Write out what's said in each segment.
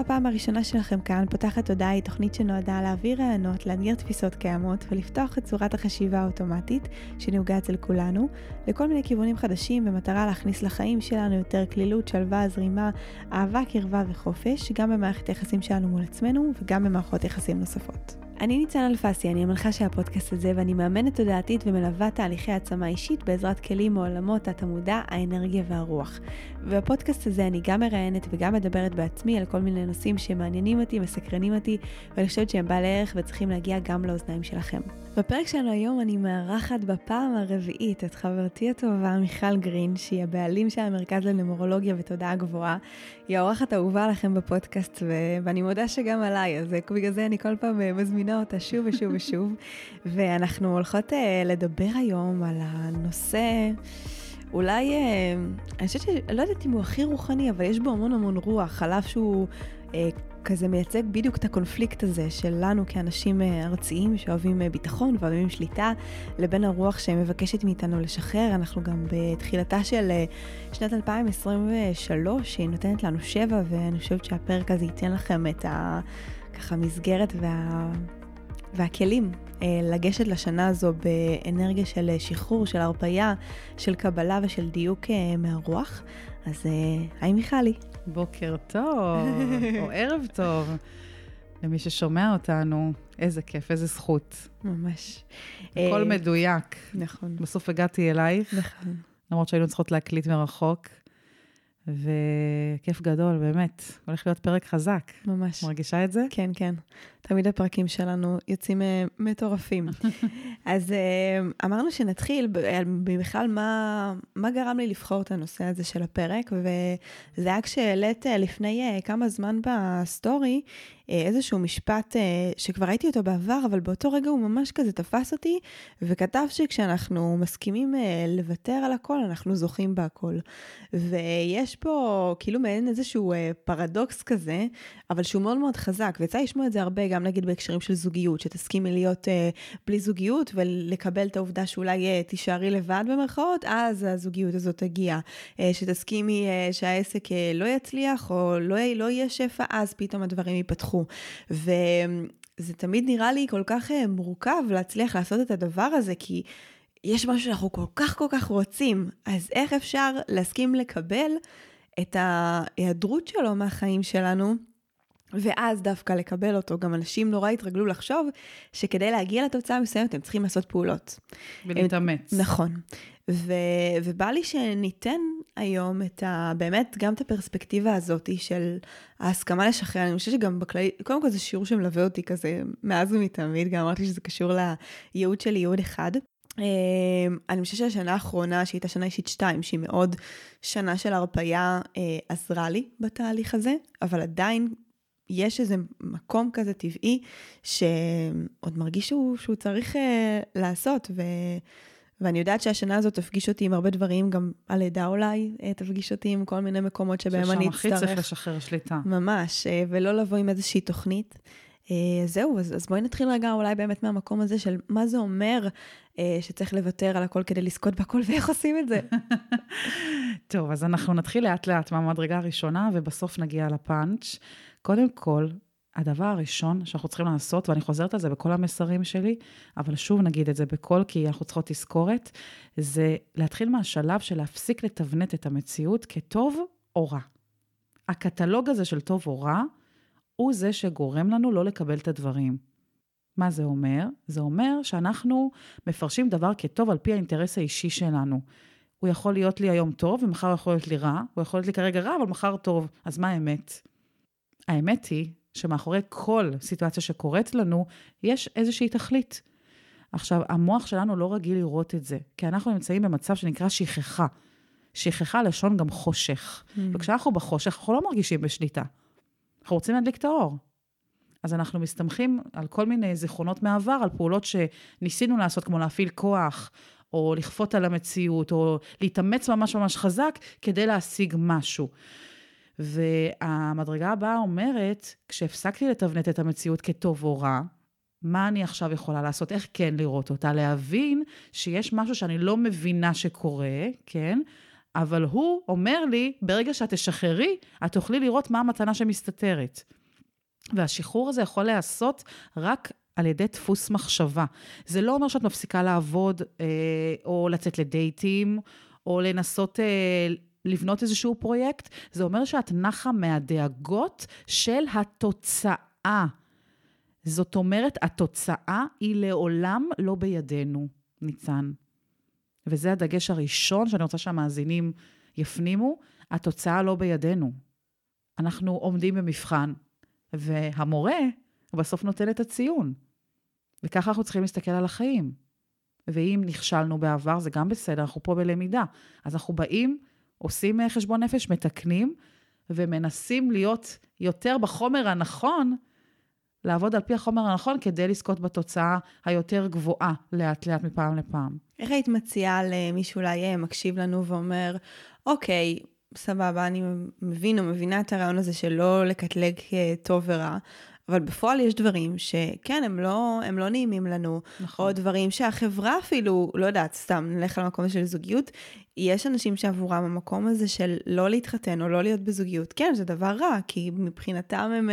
הפעם הראשונה שלכם כאן, פותחת תודעה היא תוכנית שנועדה להעביר רעיונות, לאתגר תפיסות קיימות ולפתוח את צורת החשיבה האוטומטית שנהוגה אצל כולנו, לכל מיני כיוונים חדשים במטרה להכניס לחיים שלנו יותר כלילות, שלווה, זרימה, אהבה, קרבה וחופש, גם במערכת היחסים שלנו מול עצמנו וגם במערכות יחסים נוספות. אני ניצן אלפסי, אני המנחה של הפודקאסט הזה ואני מאמנת תודעתית ומלווה תהליכי העצמה אישית בעזרת כלים מעולמות התמודע, האנרגיה והרוח. ובפודקאסט הזה אני גם מראיינת וגם מדברת בעצמי על כל מיני נושאים שמעניינים אותי, מסקרנים אותי, ואני חושבת שהם בעלי ערך וצריכים להגיע גם לאוזניים שלכם. בפרק שלנו היום אני מארחת בפעם הרביעית את חברתי הטובה מיכל גרין, שהיא הבעלים של המרכז לנומרולוגיה ותודעה גבוהה. היא האורחת האהובה לכם בפודקאסט, ו... ואני מודה שגם עליי, אז בגלל זה אני כל פעם מזמינה אותה שוב ושוב ושוב. ואנחנו הולכות uh, לדבר היום על הנושא... אולי, אה, אני חושבת לא יודעת אם הוא הכי רוחני, אבל יש בו המון המון רוח, על אף שהוא אה, כזה מייצג בדיוק את הקונפליקט הזה שלנו כאנשים אה, ארציים שאוהבים אה, ביטחון ואוהבים שליטה, לבין הרוח שמבקשת מאיתנו לשחרר. אנחנו גם בתחילתה של אה, שנת 2023, שהיא נותנת לנו שבע, ואני חושבת שהפרק הזה ייתן לכם את ה... ככה מסגרת וה... והכלים לגשת לשנה הזו באנרגיה של שחרור, של הרפייה, של קבלה ושל דיוק מהרוח. אז היי מיכלי. בוקר טוב, או ערב טוב. למי ששומע אותנו, איזה כיף, איזה זכות. ממש. הכל מדויק. נכון. בסוף הגעתי אלייך. נכון. למרות שהיינו צריכות להקליט מרחוק. וכיף גדול, באמת. הולך להיות פרק חזק. ממש. מרגישה את זה? כן, כן. תמיד הפרקים שלנו יוצאים מטורפים. אז אמרנו שנתחיל בכלל מה, מה גרם לי לבחור את הנושא הזה של הפרק, וזה היה כשהעלית לפני כמה זמן בסטורי איזשהו משפט שכבר ראיתי אותו בעבר, אבל באותו רגע הוא ממש כזה תפס אותי, וכתב שכשאנחנו מסכימים לוותר על הכל, אנחנו זוכים בהכל. ויש פה כאילו מעין איזשהו פרדוקס כזה, אבל שהוא מאוד מאוד חזק, ויצא לשמוע את זה הרבה, גם נגיד בהקשרים של זוגיות, שתסכימי להיות uh, בלי זוגיות ולקבל את העובדה שאולי uh, תישארי לבד במרכאות, אז הזוגיות הזאת תגיע. Uh, שתסכימי uh, שהעסק uh, לא יצליח או לא, לא יהיה שפע, אז פתאום הדברים ייפתחו. וזה תמיד נראה לי כל כך uh, מורכב להצליח לעשות את הדבר הזה, כי... יש משהו שאנחנו כל כך כל כך רוצים, אז איך אפשר להסכים לקבל את ההיעדרות שלו מהחיים שלנו, ואז דווקא לקבל אותו, גם אנשים נורא התרגלו לחשוב שכדי להגיע לתוצאה מסוימת הם צריכים לעשות פעולות. ולהתאמץ. נכון. ו, ובא לי שניתן היום את ה... באמת גם את הפרספקטיבה הזאת של ההסכמה לשחרר. אני חושבת שגם בכללי, קודם כל זה שיעור שמלווה אותי כזה מאז ומתמיד, גם אמרתי שזה קשור לייעוד של ייעוד אחד. אני חושבת שהשנה האחרונה, שהייתה שנה אישית 2, שהיא מאוד שנה של הרפייה, עזרה לי בתהליך הזה, אבל עדיין יש איזה מקום כזה טבעי שעוד מרגיש שהוא, שהוא צריך uh, לעשות, ו, ואני יודעת שהשנה הזאת תפגיש אותי עם הרבה דברים, גם הלידה אולי uh, תפגיש אותי עם כל מיני מקומות שבהם אני אצטרך. ששם הכי צריך לשחרר שליטה. ממש, uh, ולא לבוא עם איזושהי תוכנית. Uh, זהו, אז, אז בואי נתחיל רגע אולי באמת מהמקום הזה של מה זה אומר uh, שצריך לוותר על הכל כדי לזכות בהכל, ואיך עושים את זה. טוב, אז אנחנו נתחיל לאט לאט מהמדרגה הראשונה, ובסוף נגיע לפאנץ'. קודם כל, הדבר הראשון שאנחנו צריכים לעשות, ואני חוזרת על זה בכל המסרים שלי, אבל שוב נגיד את זה בקול, כי אנחנו צריכות תזכורת, זה להתחיל מהשלב של להפסיק לתבנת את המציאות כטוב או רע. הקטלוג הזה של טוב או רע, הוא זה שגורם לנו לא לקבל את הדברים. מה זה אומר? זה אומר שאנחנו מפרשים דבר כטוב על פי האינטרס האישי שלנו. הוא יכול להיות לי היום טוב, ומחר הוא יכול להיות לי רע, הוא יכול להיות לי כרגע רע, אבל מחר טוב. אז מה האמת? האמת היא שמאחורי כל סיטואציה שקורית לנו, יש איזושהי תכלית. עכשיו, המוח שלנו לא רגיל לראות את זה, כי אנחנו נמצאים במצב שנקרא שכחה. שכחה לשון גם חושך. Mm. וכשאנחנו בחושך, אנחנו לא מרגישים בשליטה. אנחנו רוצים להדליק את האור. אז אנחנו מסתמכים על כל מיני זיכרונות מעבר, על פעולות שניסינו לעשות, כמו להפעיל כוח, או לכפות על המציאות, או להתאמץ ממש ממש חזק כדי להשיג משהו. והמדרגה הבאה אומרת, כשהפסקתי לתבנת את המציאות כטוב או רע, מה אני עכשיו יכולה לעשות? איך כן לראות אותה? להבין שיש משהו שאני לא מבינה שקורה, כן? אבל הוא אומר לי, ברגע שאת תשחררי, את תוכלי לראות מה המתנה שמסתתרת. והשחרור הזה יכול להיעשות רק על ידי דפוס מחשבה. זה לא אומר שאת מפסיקה לעבוד, אה, או לצאת לדייטים, או לנסות אה, לבנות איזשהו פרויקט, זה אומר שאת נחה מהדאגות של התוצאה. זאת אומרת, התוצאה היא לעולם לא בידינו, ניצן. וזה הדגש הראשון שאני רוצה שהמאזינים יפנימו, התוצאה לא בידינו. אנחנו עומדים במבחן, והמורה בסוף נותן את הציון. וככה אנחנו צריכים להסתכל על החיים. ואם נכשלנו בעבר, זה גם בסדר, אנחנו פה בלמידה. אז אנחנו באים, עושים חשבון נפש, מתקנים, ומנסים להיות יותר בחומר הנכון, לעבוד על פי החומר הנכון כדי לזכות בתוצאה היותר גבוהה לאט-לאט מפעם לפעם. איך היית מציעה למי שאולי מקשיב לנו ואומר, אוקיי, סבבה, אני מבין או מבינה את הרעיון הזה של לא לקטלג טוב ורע, אבל בפועל יש דברים שכן, הם לא, הם לא נעימים לנו, נכון. או דברים שהחברה אפילו, לא יודעת, סתם, נלך למקום הזה של זוגיות, יש אנשים שעבורם המקום הזה של לא להתחתן או לא להיות בזוגיות, כן, זה דבר רע, כי מבחינתם הם,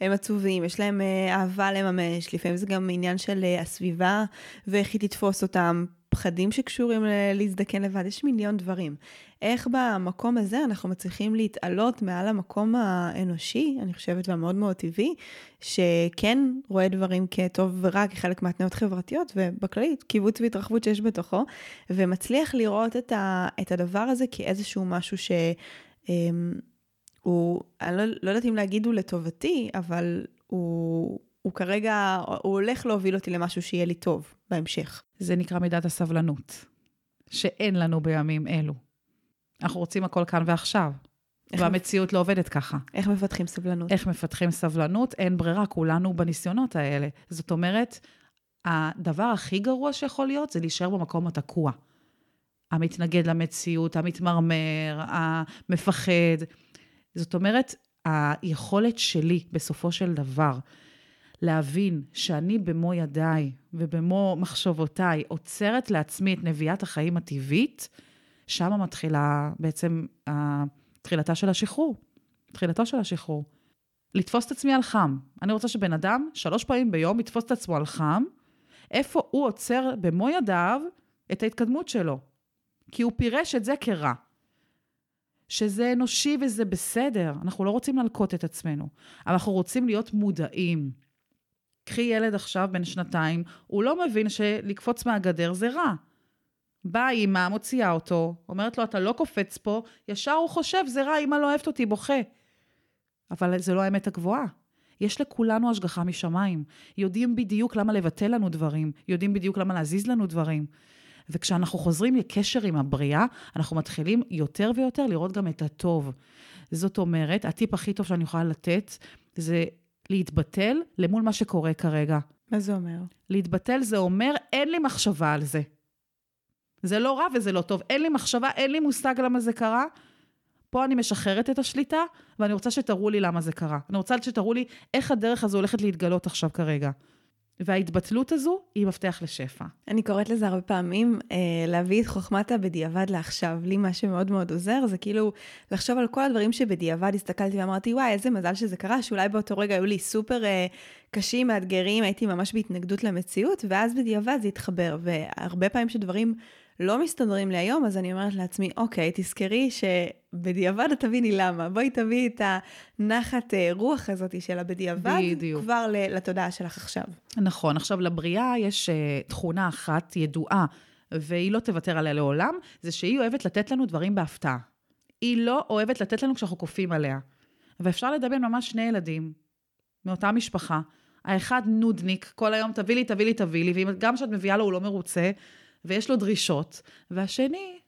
הם עצובים, יש להם אה, אהבה לממש, לפעמים זה גם עניין של אה, הסביבה ואיך היא תתפוס אותם. פחדים שקשורים להזדקן לבד, יש מיליון דברים. איך במקום הזה אנחנו מצליחים להתעלות מעל המקום האנושי, אני חושבת, והמאוד מאוד טבעי, שכן רואה דברים כטוב ורע, כחלק מהתנועות חברתיות, ובכללית, קיבוץ והתרחבות שיש בתוכו, ומצליח לראות את, ה, את הדבר הזה כאיזשהו משהו ש... אמ, הוא, אני לא, לא יודעת אם להגיד הוא לטובתי, אבל הוא, הוא כרגע, הוא הולך להוביל אותי למשהו שיהיה לי טוב בהמשך. זה נקרא מידת הסבלנות, שאין לנו בימים אלו. אנחנו רוצים הכל כאן ועכשיו, והמציאות לא עובדת ככה. איך מפתחים סבלנות? איך מפתחים סבלנות? אין ברירה, כולנו בניסיונות האלה. זאת אומרת, הדבר הכי גרוע שיכול להיות זה להישאר במקום התקוע. המתנגד למציאות, המתמרמר, המפחד. זאת אומרת, היכולת שלי, בסופו של דבר, להבין שאני במו ידיי ובמו מחשבותיי עוצרת לעצמי את נביאת החיים הטבעית, שם מתחילה בעצם תחילתה של השחרור. תחילתו של השחרור. לתפוס את עצמי על חם. אני רוצה שבן אדם שלוש פעמים ביום יתפוס את עצמו על חם, איפה הוא עוצר במו ידיו את ההתקדמות שלו. כי הוא פירש את זה כרע. שזה אנושי וזה בסדר, אנחנו לא רוצים ללקוט את עצמנו, אבל אנחנו רוצים להיות מודעים. קחי ילד עכשיו בן שנתיים, הוא לא מבין שלקפוץ מהגדר זה רע. באה אימא, מוציאה אותו, אומרת לו, אתה לא קופץ פה, ישר הוא חושב, זה רע, אימא לא אוהבת אותי, בוכה. אבל זה לא האמת הגבוהה. יש לכולנו השגחה משמיים. יודעים בדיוק למה לבטל לנו דברים, יודעים בדיוק למה להזיז לנו דברים. וכשאנחנו חוזרים לקשר עם הבריאה, אנחנו מתחילים יותר ויותר לראות גם את הטוב. זאת אומרת, הטיפ הכי טוב שאני יכולה לתת זה להתבטל למול מה שקורה כרגע. מה זה אומר? להתבטל זה אומר, אין לי מחשבה על זה. זה לא רע וזה לא טוב. אין לי מחשבה, אין לי מושג למה זה קרה. פה אני משחררת את השליטה, ואני רוצה שתראו לי למה זה קרה. אני רוצה שתראו לי איך הדרך הזו הולכת להתגלות עכשיו כרגע. וההתבטלות הזו היא מפתח לשפע. אני קוראת לזה הרבה פעמים, אה, להביא את חוכמת הבדיעבד לעכשיו. לי מה שמאוד מאוד עוזר זה כאילו לחשוב על כל הדברים שבדיעבד הסתכלתי ואמרתי, וואי, איזה מזל שזה קרה, שאולי באותו רגע היו לי סופר אה, קשים, מאתגרים, הייתי ממש בהתנגדות למציאות, ואז בדיעבד זה התחבר. והרבה פעמים שדברים לא מסתדרים לי היום, אז אני אומרת לעצמי, אוקיי, תזכרי שבדיעבד את תביני למה. בואי תביאי את הנחת אה, רוח הזאת של הבדיעבד, בדיוק. כבר לתודעה שלך עכשיו. נכון. עכשיו, לבריאה יש uh, תכונה אחת ידועה, והיא לא תוותר עליה לעולם, זה שהיא אוהבת לתת לנו דברים בהפתעה. היא לא אוהבת לתת לנו כשאנחנו כופים עליה. ואפשר לדמיין ממש שני ילדים מאותה משפחה. האחד נודניק, כל היום תביא לי, תביא לי, תביא לי, וגם כשאת מביאה לו הוא לא מרוצה, ויש לו דרישות, והשני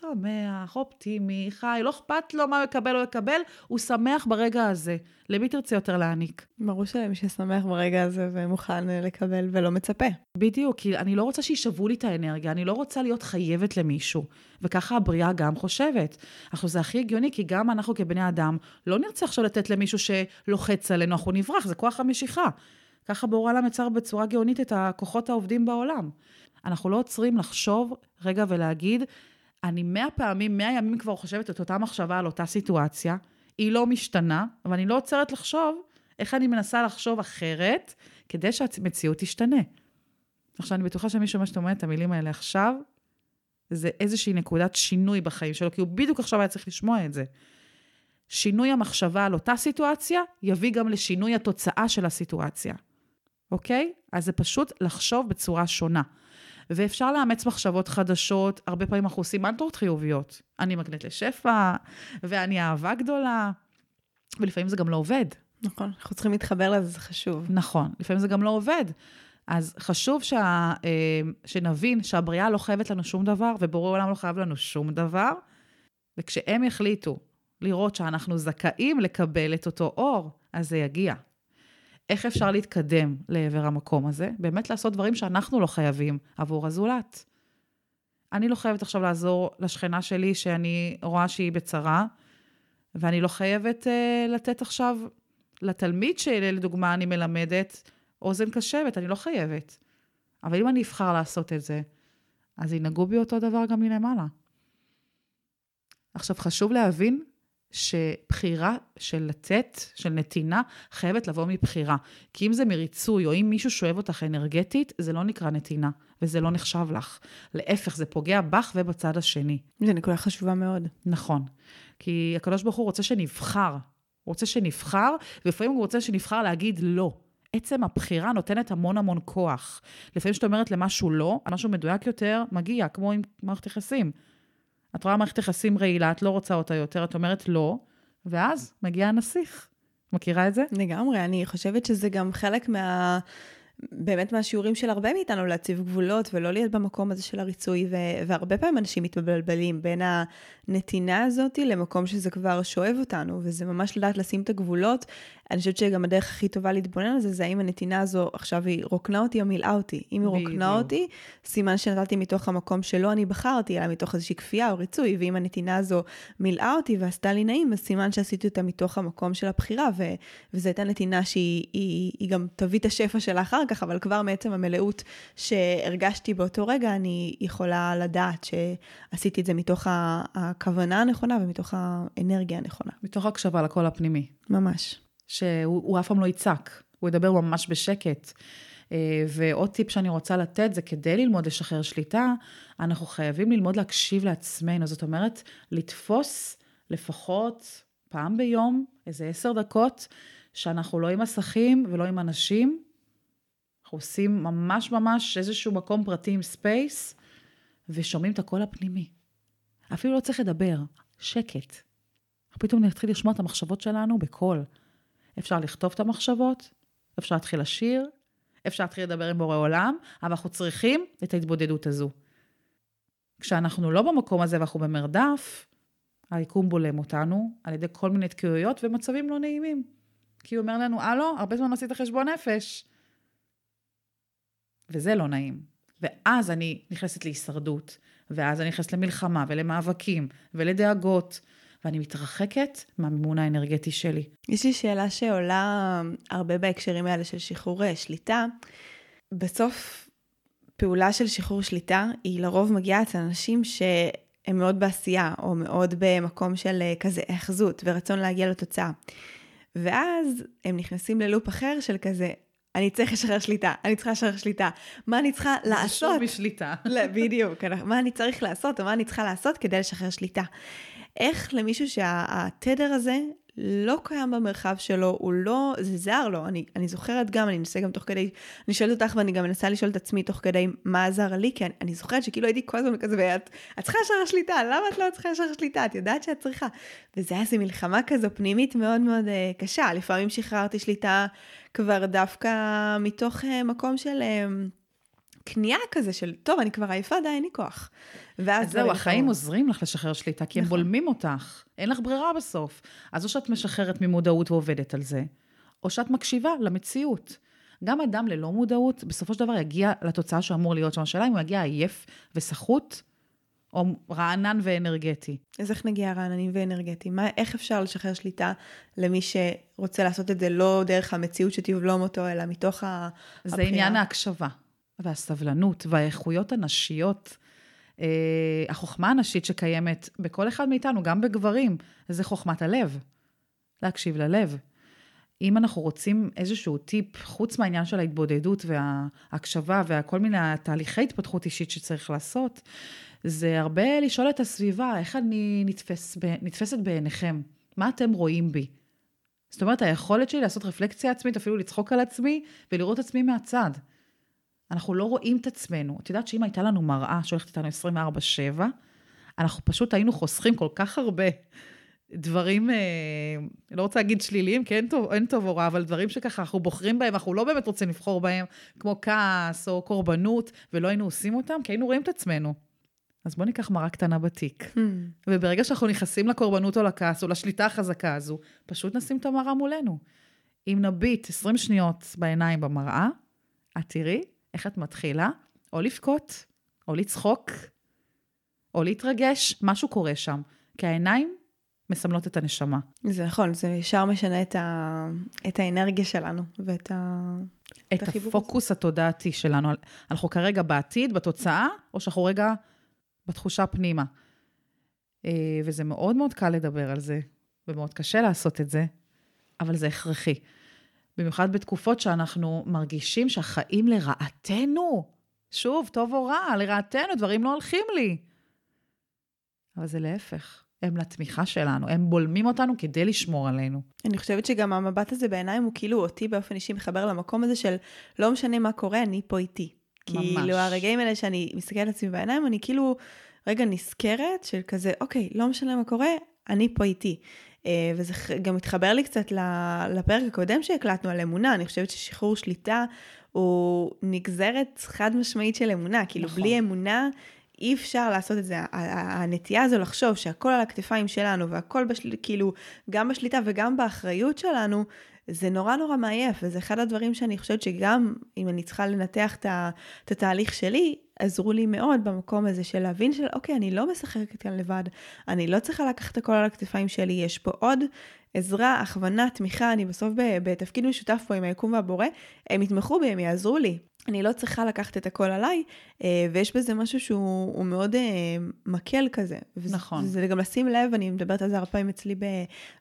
שמח, אופטימי, חי, לא אכפת לו מה הוא יקבל או יקבל, הוא שמח ברגע הזה. למי תרצה יותר להעניק? ברור שלמי ששמח ברגע הזה ומוכן לקבל ולא מצפה. בדיוק, כי אני לא רוצה שישבו לי את האנרגיה, אני לא רוצה להיות חייבת למישהו. וככה הבריאה גם חושבת. עכשיו, זה הכי הגיוני, כי גם אנחנו כבני אדם לא נרצה עכשיו לתת למישהו שלוחץ עלינו, אנחנו נברח, זה כוח המשיכה. ככה בורא העולם יצר בצורה גאונית את הכוחות העובדים בעולם. אנחנו לא עוצרים לחשוב רגע ולהגיד, אני מאה פעמים, מאה ימים כבר חושבת את אותה מחשבה על אותה סיטואציה, היא לא משתנה, אבל אני לא עוצרת לחשוב איך אני מנסה לחשוב אחרת, כדי שהמציאות תשתנה. עכשיו, אני בטוחה שמי שאומר שאתה אומר את המילים האלה עכשיו, זה איזושהי נקודת שינוי בחיים שלו, כי הוא בדיוק עכשיו היה צריך לשמוע את זה. שינוי המחשבה על אותה סיטואציה, יביא גם לשינוי התוצאה של הסיטואציה. אוקיי? אז זה פשוט לחשוב בצורה שונה. ואפשר לאמץ מחשבות חדשות, הרבה פעמים אנחנו עושים מנטרות חיוביות. אני מגנט לשפע, ואני אהבה גדולה, ולפעמים זה גם לא עובד. נכון, אנחנו צריכים להתחבר לזה, זה חשוב. נכון, לפעמים זה גם לא עובד. אז חשוב שה, אה, שנבין שהבריאה לא חייבת לנו שום דבר, ובורא עולם לא חייב לנו שום דבר, וכשהם יחליטו לראות שאנחנו זכאים לקבל את אותו אור, אז זה יגיע. איך אפשר להתקדם לעבר המקום הזה? באמת לעשות דברים שאנחנו לא חייבים עבור הזולת. אני לא חייבת עכשיו לעזור לשכנה שלי שאני רואה שהיא בצרה, ואני לא חייבת uh, לתת עכשיו לתלמיד שלי, לדוגמה, אני מלמדת, אוזן קשבת, אני לא חייבת. אבל אם אני אבחר לעשות את זה, אז ינהגו בי אותו דבר גם מלמעלה. עכשיו, חשוב להבין שבחירה של לתת, של נתינה, חייבת לבוא מבחירה. כי אם זה מריצוי, או אם מישהו שואב אותך אנרגטית, זה לא נקרא נתינה, וזה לא נחשב לך. להפך, זה פוגע בך ובצד השני. זו נקודה חשובה מאוד. נכון. כי הקדוש ברוך הוא רוצה שנבחר. הוא רוצה שנבחר, ולפעמים הוא רוצה שנבחר להגיד לא. עצם הבחירה נותנת המון המון כוח. לפעמים כשאת אומרת למשהו לא, משהו מדויק יותר מגיע, כמו עם מערכת יחסים. את רואה מערכת יחסים רעילה, את לא רוצה אותה יותר, את אומרת לא, ואז מגיע הנסיך. מכירה את זה? לגמרי, אני חושבת שזה גם חלק מה... באמת מהשיעורים של הרבה מאיתנו להציב גבולות ולא להיות במקום הזה של הריצוי, ו- והרבה פעמים אנשים מתבלבלים בין הנתינה הזאת למקום שזה כבר שואב אותנו, וזה ממש לדעת לשים את הגבולות. אני חושבת שגם הדרך הכי טובה להתבונן על זה, זה האם הנתינה הזו עכשיו היא רוקנה אותי או מילאה אותי. אם היא רוקנה אותי, סימן שנתתי מתוך המקום שלא אני בחרתי, אלא מתוך איזושהי כפייה או ריצוי, ואם הנתינה הזו מילאה אותי ועשתה לי נעים, אז סימן שעשיתי אותה מתוך המקום של הבחירה, ו- וזו הייתה נתינה שהיא היא, היא גם תביא את השפע שלה אחר כך, אבל כבר מעצם המלאות שהרגשתי באותו רגע, אני יכולה לדעת שעשיתי את זה מתוך הכוונה הנכונה ומתוך האנרגיה הנכונה. מתוך הקשבה לקול הפנימי. ממש. שהוא אף פעם לא יצעק, הוא ידבר ממש בשקט. אה, ועוד טיפ שאני רוצה לתת זה כדי ללמוד לשחרר שליטה, אנחנו חייבים ללמוד להקשיב לעצמנו. זאת אומרת, לתפוס לפחות פעם ביום, איזה עשר דקות, שאנחנו לא עם מסכים ולא עם אנשים. אנחנו עושים ממש ממש איזשהו מקום פרטי עם space, ושומעים את הקול הפנימי. אפילו לא צריך לדבר, שקט. פתאום נתחיל לשמוע את המחשבות שלנו בקול. אפשר לכתוב את המחשבות, אפשר להתחיל לשיר, אפשר להתחיל לדבר עם בורא עולם, אבל אנחנו צריכים את ההתבודדות הזו. כשאנחנו לא במקום הזה ואנחנו במרדף, היקום בולם אותנו על ידי כל מיני תקיעויות ומצבים לא נעימים. כי הוא אומר לנו, הלו, הרבה זמן עשית חשבון נפש. וזה לא נעים. ואז אני נכנסת להישרדות, ואז אני נכנסת למלחמה ולמאבקים ולדאגות, ואני מתרחקת מהמימון האנרגטי שלי. יש לי שאלה שעולה הרבה בהקשרים האלה של שחרור אה, שליטה. בסוף, פעולה של שחרור שליטה היא לרוב מגיעה אצל אנשים שהם מאוד בעשייה, או מאוד במקום של אה, כזה היאחזות ורצון להגיע לתוצאה. ואז הם נכנסים ללופ אחר של כזה, אני צריך לשחרר שליטה, אני צריכה לשחרר שליטה. מה אני צריכה לעשות? זה שוב בשליטה. בדיוק. מה אני צריך לעשות, או מה אני צריכה לעשות כדי לשחרר שליטה. איך למישהו שהתדר הזה לא קיים במרחב שלו, הוא לא, זה זר לו. אני, אני זוכרת גם, אני אנסה גם תוך כדי, אני שואלת אותך ואני גם מנסה לשאול את עצמי תוך כדי מה עזר לי, כי אני, אני זוכרת שכאילו הייתי כל הזמן כזה, ואת את צריכה לשחרר שליטה, למה את לא צריכה לשחרר שליטה? את יודעת שאת צריכה. וזה היה איזו מלחמה כזו פנימית מאוד מאוד uh, קשה. לפעמים שחררתי שליטה כבר דווקא מתוך uh, מקום של... Uh, כניעה כזה של, טוב, אני כבר עייפה, די, אין לי כוח. ואז זהו, החיים עוזרים לך לשחרר שליטה, כי הם נכון. בולמים אותך. אין לך ברירה בסוף. אז או שאת משחררת ממודעות ועובדת על זה, או שאת מקשיבה למציאות. גם אדם ללא מודעות, בסופו של דבר יגיע לתוצאה שאמור להיות שם. השאלה אם הוא יגיע עייף וסחוט, או רענן ואנרגטי. אז איך נגיע רעננים ואנרגטיים? איך אפשר לשחרר שליטה למי שרוצה לעשות את זה לא דרך המציאות שתבלום אותו, אלא מתוך הבחירה? זה עניין ההקשבה, והסבלנות, והאיכויות הנשיות. אה, החוכמה הנשית שקיימת בכל אחד מאיתנו, גם בגברים, זה חוכמת הלב. להקשיב ללב. אם אנחנו רוצים איזשהו טיפ, חוץ מהעניין של ההתבודדות וההקשבה וכל מיני תהליכי התפתחות אישית שצריך לעשות, זה הרבה לשאול את הסביבה, איך אני נתפס, נתפסת בעיניכם? מה אתם רואים בי? זאת אומרת, היכולת שלי לעשות רפלקציה עצמית, אפילו לצחוק על עצמי ולראות עצמי מהצד. אנחנו לא רואים את עצמנו. את יודעת שאם הייתה לנו מראה שהולכת איתנו 24-7, אנחנו פשוט היינו חוסכים כל כך הרבה דברים, אה, לא רוצה להגיד שליליים, כי אין טוב, אין טוב או רע, אבל דברים שככה אנחנו בוחרים בהם, אנחנו לא באמת רוצים לבחור בהם, כמו כעס או קורבנות, ולא היינו עושים אותם, כי היינו רואים את עצמנו. אז בואו ניקח מראה קטנה בתיק. Hmm. וברגע שאנחנו נכנסים לקורבנות או לכעס או לשליטה החזקה הזו, פשוט נשים את המראה מולנו. אם נביט 20 שניות בעיניים במראה, את תראי איך את מתחילה או לבכות, או לצחוק, או להתרגש, משהו קורה שם. כי העיניים מסמלות את הנשמה. זה נכון, זה ישר משנה את, ה... את האנרגיה שלנו ואת ה... את, את הפוקוס התודעתי שלנו. אנחנו כרגע בעתיד, בתוצאה, או שאנחנו רגע בתחושה פנימה. אה, וזה מאוד מאוד קל לדבר על זה, ומאוד קשה לעשות את זה, אבל זה הכרחי. במיוחד בתקופות שאנחנו מרגישים שהחיים לרעתנו, שוב, טוב או רע, לרעתנו, דברים לא הולכים לי. אבל זה להפך. הם לתמיכה שלנו, הם בולמים אותנו כדי לשמור עלינו. אני חושבת שגם המבט הזה בעיניים הוא כאילו אותי באופן אישי מחבר למקום הזה של לא משנה מה קורה, אני פה איתי. ממש. כאילו הרגעים האלה שאני מסתכלת על עצמי בעיניים, אני כאילו רגע נזכרת של כזה, אוקיי, לא משנה מה קורה, אני פה איתי. אה, וזה גם מתחבר לי קצת לפרק הקודם שהקלטנו על אמונה, אני חושבת ששחרור שליטה הוא נגזרת חד משמעית של אמונה, כאילו נכון. בלי אמונה אי אפשר לעשות את זה. הנטייה הזו לחשוב שהכל על הכתפיים שלנו והכל בשל... כאילו גם בשליטה וגם באחריות שלנו, זה נורא נורא מעייף, וזה אחד הדברים שאני חושבת שגם אם אני צריכה לנתח את התהליך שלי, עזרו לי מאוד במקום הזה של להבין של אוקיי, אני לא משחקת כאן לבד, אני לא צריכה לקחת הכל על הכתפיים שלי, יש פה עוד עזרה, הכוונה, תמיכה, אני בסוף בתפקיד משותף פה עם היקום והבורא, הם יתמכו בי, הם יעזרו לי. אני לא צריכה לקחת את הכל עליי, אה, ויש בזה משהו שהוא מאוד אה, מקל כזה. נכון. וזה גם לשים לב, אני מדברת על זה הרבה פעמים אצלי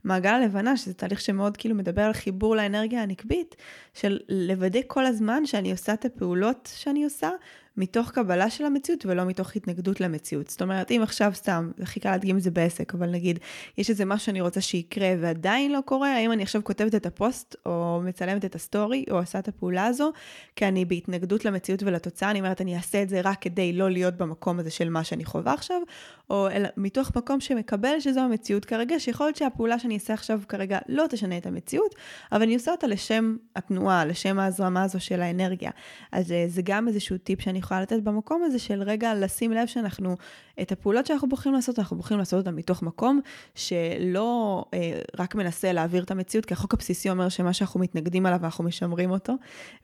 במעגל הלבנה, שזה תהליך שמאוד כאילו מדבר על חיבור לאנרגיה הנקבית, של לוודא כל הזמן שאני עושה את הפעולות שאני עושה, מתוך קבלה של המציאות ולא מתוך התנגדות למציאות. זאת אומרת, אם עכשיו סתם, הכי קל להדגים את זה בעסק, אבל נגיד, יש איזה משהו שאני רוצה שיקרה ועדיין לא קורה, האם אני עכשיו כותבת את הפוסט, או מצלמת את הסטורי, או עושה את הפעולה הזו, כי אני בהתנגדות למציאות ולתוצאה, אני אומרת, אני אעשה את זה רק כדי לא להיות במקום הזה של מה שאני חווה עכשיו, או אל, מתוך מקום שמקבל שזו המציאות כרגע, שיכול להיות שהפעולה שאני אעשה עכשיו כרגע לא תשנה את המציאות, אבל אני עושה אותה לשם התנועה, לשם ההזרמה הזו של האנרגיה. אז אה, זה גם איזשהו טיפ שאני יכולה לתת במקום הזה של רגע לשים לב שאנחנו, את הפעולות שאנחנו בוחרים לעשות, אנחנו בוחרים לעשות אותן מתוך מקום שלא אה, רק מנסה להעביר את המציאות, כי החוק הבסיסי אומר שמה שאנחנו מתנגדים עליו אנחנו משמרים אותו,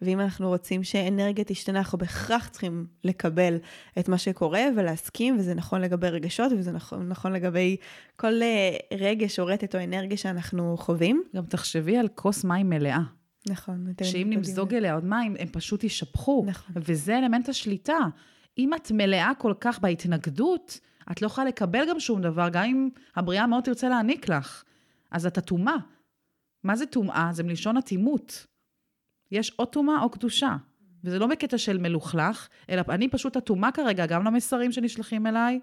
ואם אנחנו רוצים שאנרגיה תשתנה, אנחנו בהכרח צריכים לקבל את מה שקורה ולהסכים, וזה נכון לגבי רגשות, וזה נכון, נכון לגבי כל אה, רגש או רטט או אנרגיה שאנחנו חווים. גם תחשבי על כוס מים מלאה. נכון. שאם נמזוג אליה עוד מים, הם פשוט יישפכו. נכון. וזה אלמנט השליטה. אם את מלאה כל כך בהתנגדות, את לא יכולה לקבל גם שום דבר, גם אם הבריאה מאוד תרצה להעניק לך. אז את אטומה. מה זה טומאה? זה מלשון אטימות. יש או טומאה או קדושה. וזה לא בקטע של מלוכלך, אלא אני פשוט אטומה כרגע, גם למסרים שנשלחים אליי,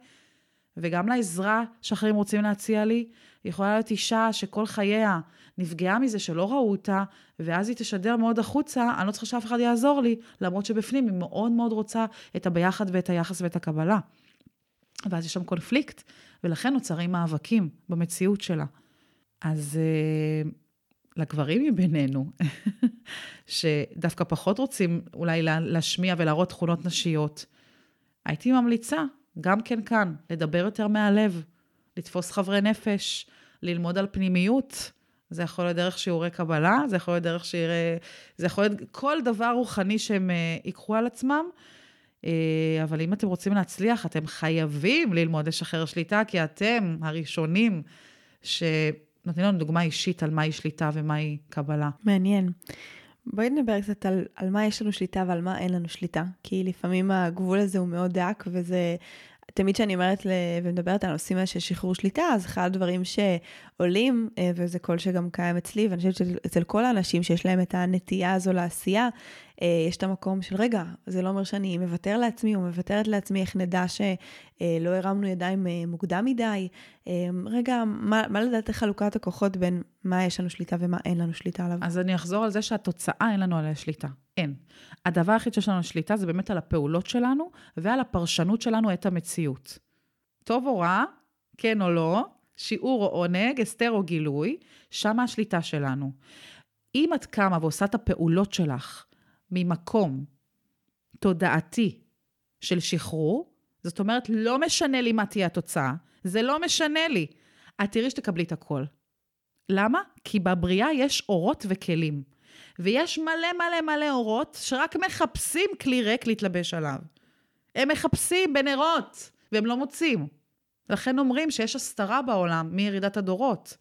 וגם לעזרה שאחרים רוצים להציע לי. יכולה להיות אישה שכל חייה נפגעה מזה שלא ראו אותה, ואז היא תשדר מאוד החוצה, אני לא צריכה שאף אחד יעזור לי, למרות שבפנים היא מאוד מאוד רוצה את הביחד ואת היחס ואת הקבלה. ואז יש שם קונפליקט, ולכן נוצרים מאבקים במציאות שלה. אז לגברים מבינינו, שדווקא פחות רוצים אולי להשמיע ולהראות תכונות נשיות, הייתי ממליצה, גם כן כאן, לדבר יותר מהלב, לתפוס חברי נפש, ללמוד על פנימיות. זה יכול להיות דרך שיעורי קבלה, זה יכול להיות דרך שיעורי... זה יכול להיות כל דבר רוחני שהם uh, ייקחו על עצמם. Uh, אבל אם אתם רוצים להצליח, אתם חייבים ללמוד לשחרר שליטה, כי אתם הראשונים שנותנים לנו דוגמה אישית על מהי שליטה ומהי קבלה. מעניין. בואי נדבר קצת על, על מה יש לנו שליטה ועל מה אין לנו שליטה, כי לפעמים הגבול הזה הוא מאוד דק, וזה תמיד כשאני אומרת ומדברת על הנושאים האלה של שחרור שליטה, אז אחד הדברים שעולים, אה, וזה קול שגם קיים אצלי, ואני חושבת שאצל כל האנשים שיש להם את הנטייה הזו לעשייה, יש את המקום של, רגע, זה לא אומר שאני מוותר לעצמי או מוותרת לעצמי, איך נדע שלא הרמנו ידיים אה, מוקדם מדי. רגע, מה, מה לדעת חלוקת הכוחות בין מה יש לנו שליטה ומה אין לנו שליטה עליו? אז אני אחזור על זה שהתוצאה אין לנו עליה שליטה. אין. הדבר היחיד שיש לנו שליטה זה באמת על הפעולות שלנו ועל הפרשנות שלנו את המציאות. טוב או רע, כן או לא, שיעור או עונג, הסתר או גילוי, שמה השליטה שלנו. אם את קמה ועושה את הפעולות שלך ממקום תודעתי של שחרור, זאת אומרת, לא משנה לי מה תהיה התוצאה, זה לא משנה לי. את תראי שתקבלי את הכל. למה? כי בבריאה יש אורות וכלים. ויש מלא מלא מלא אורות שרק מחפשים כלי ריק להתלבש עליו. הם מחפשים בנרות, והם לא מוצאים. לכן אומרים שיש הסתרה בעולם מירידת הדורות.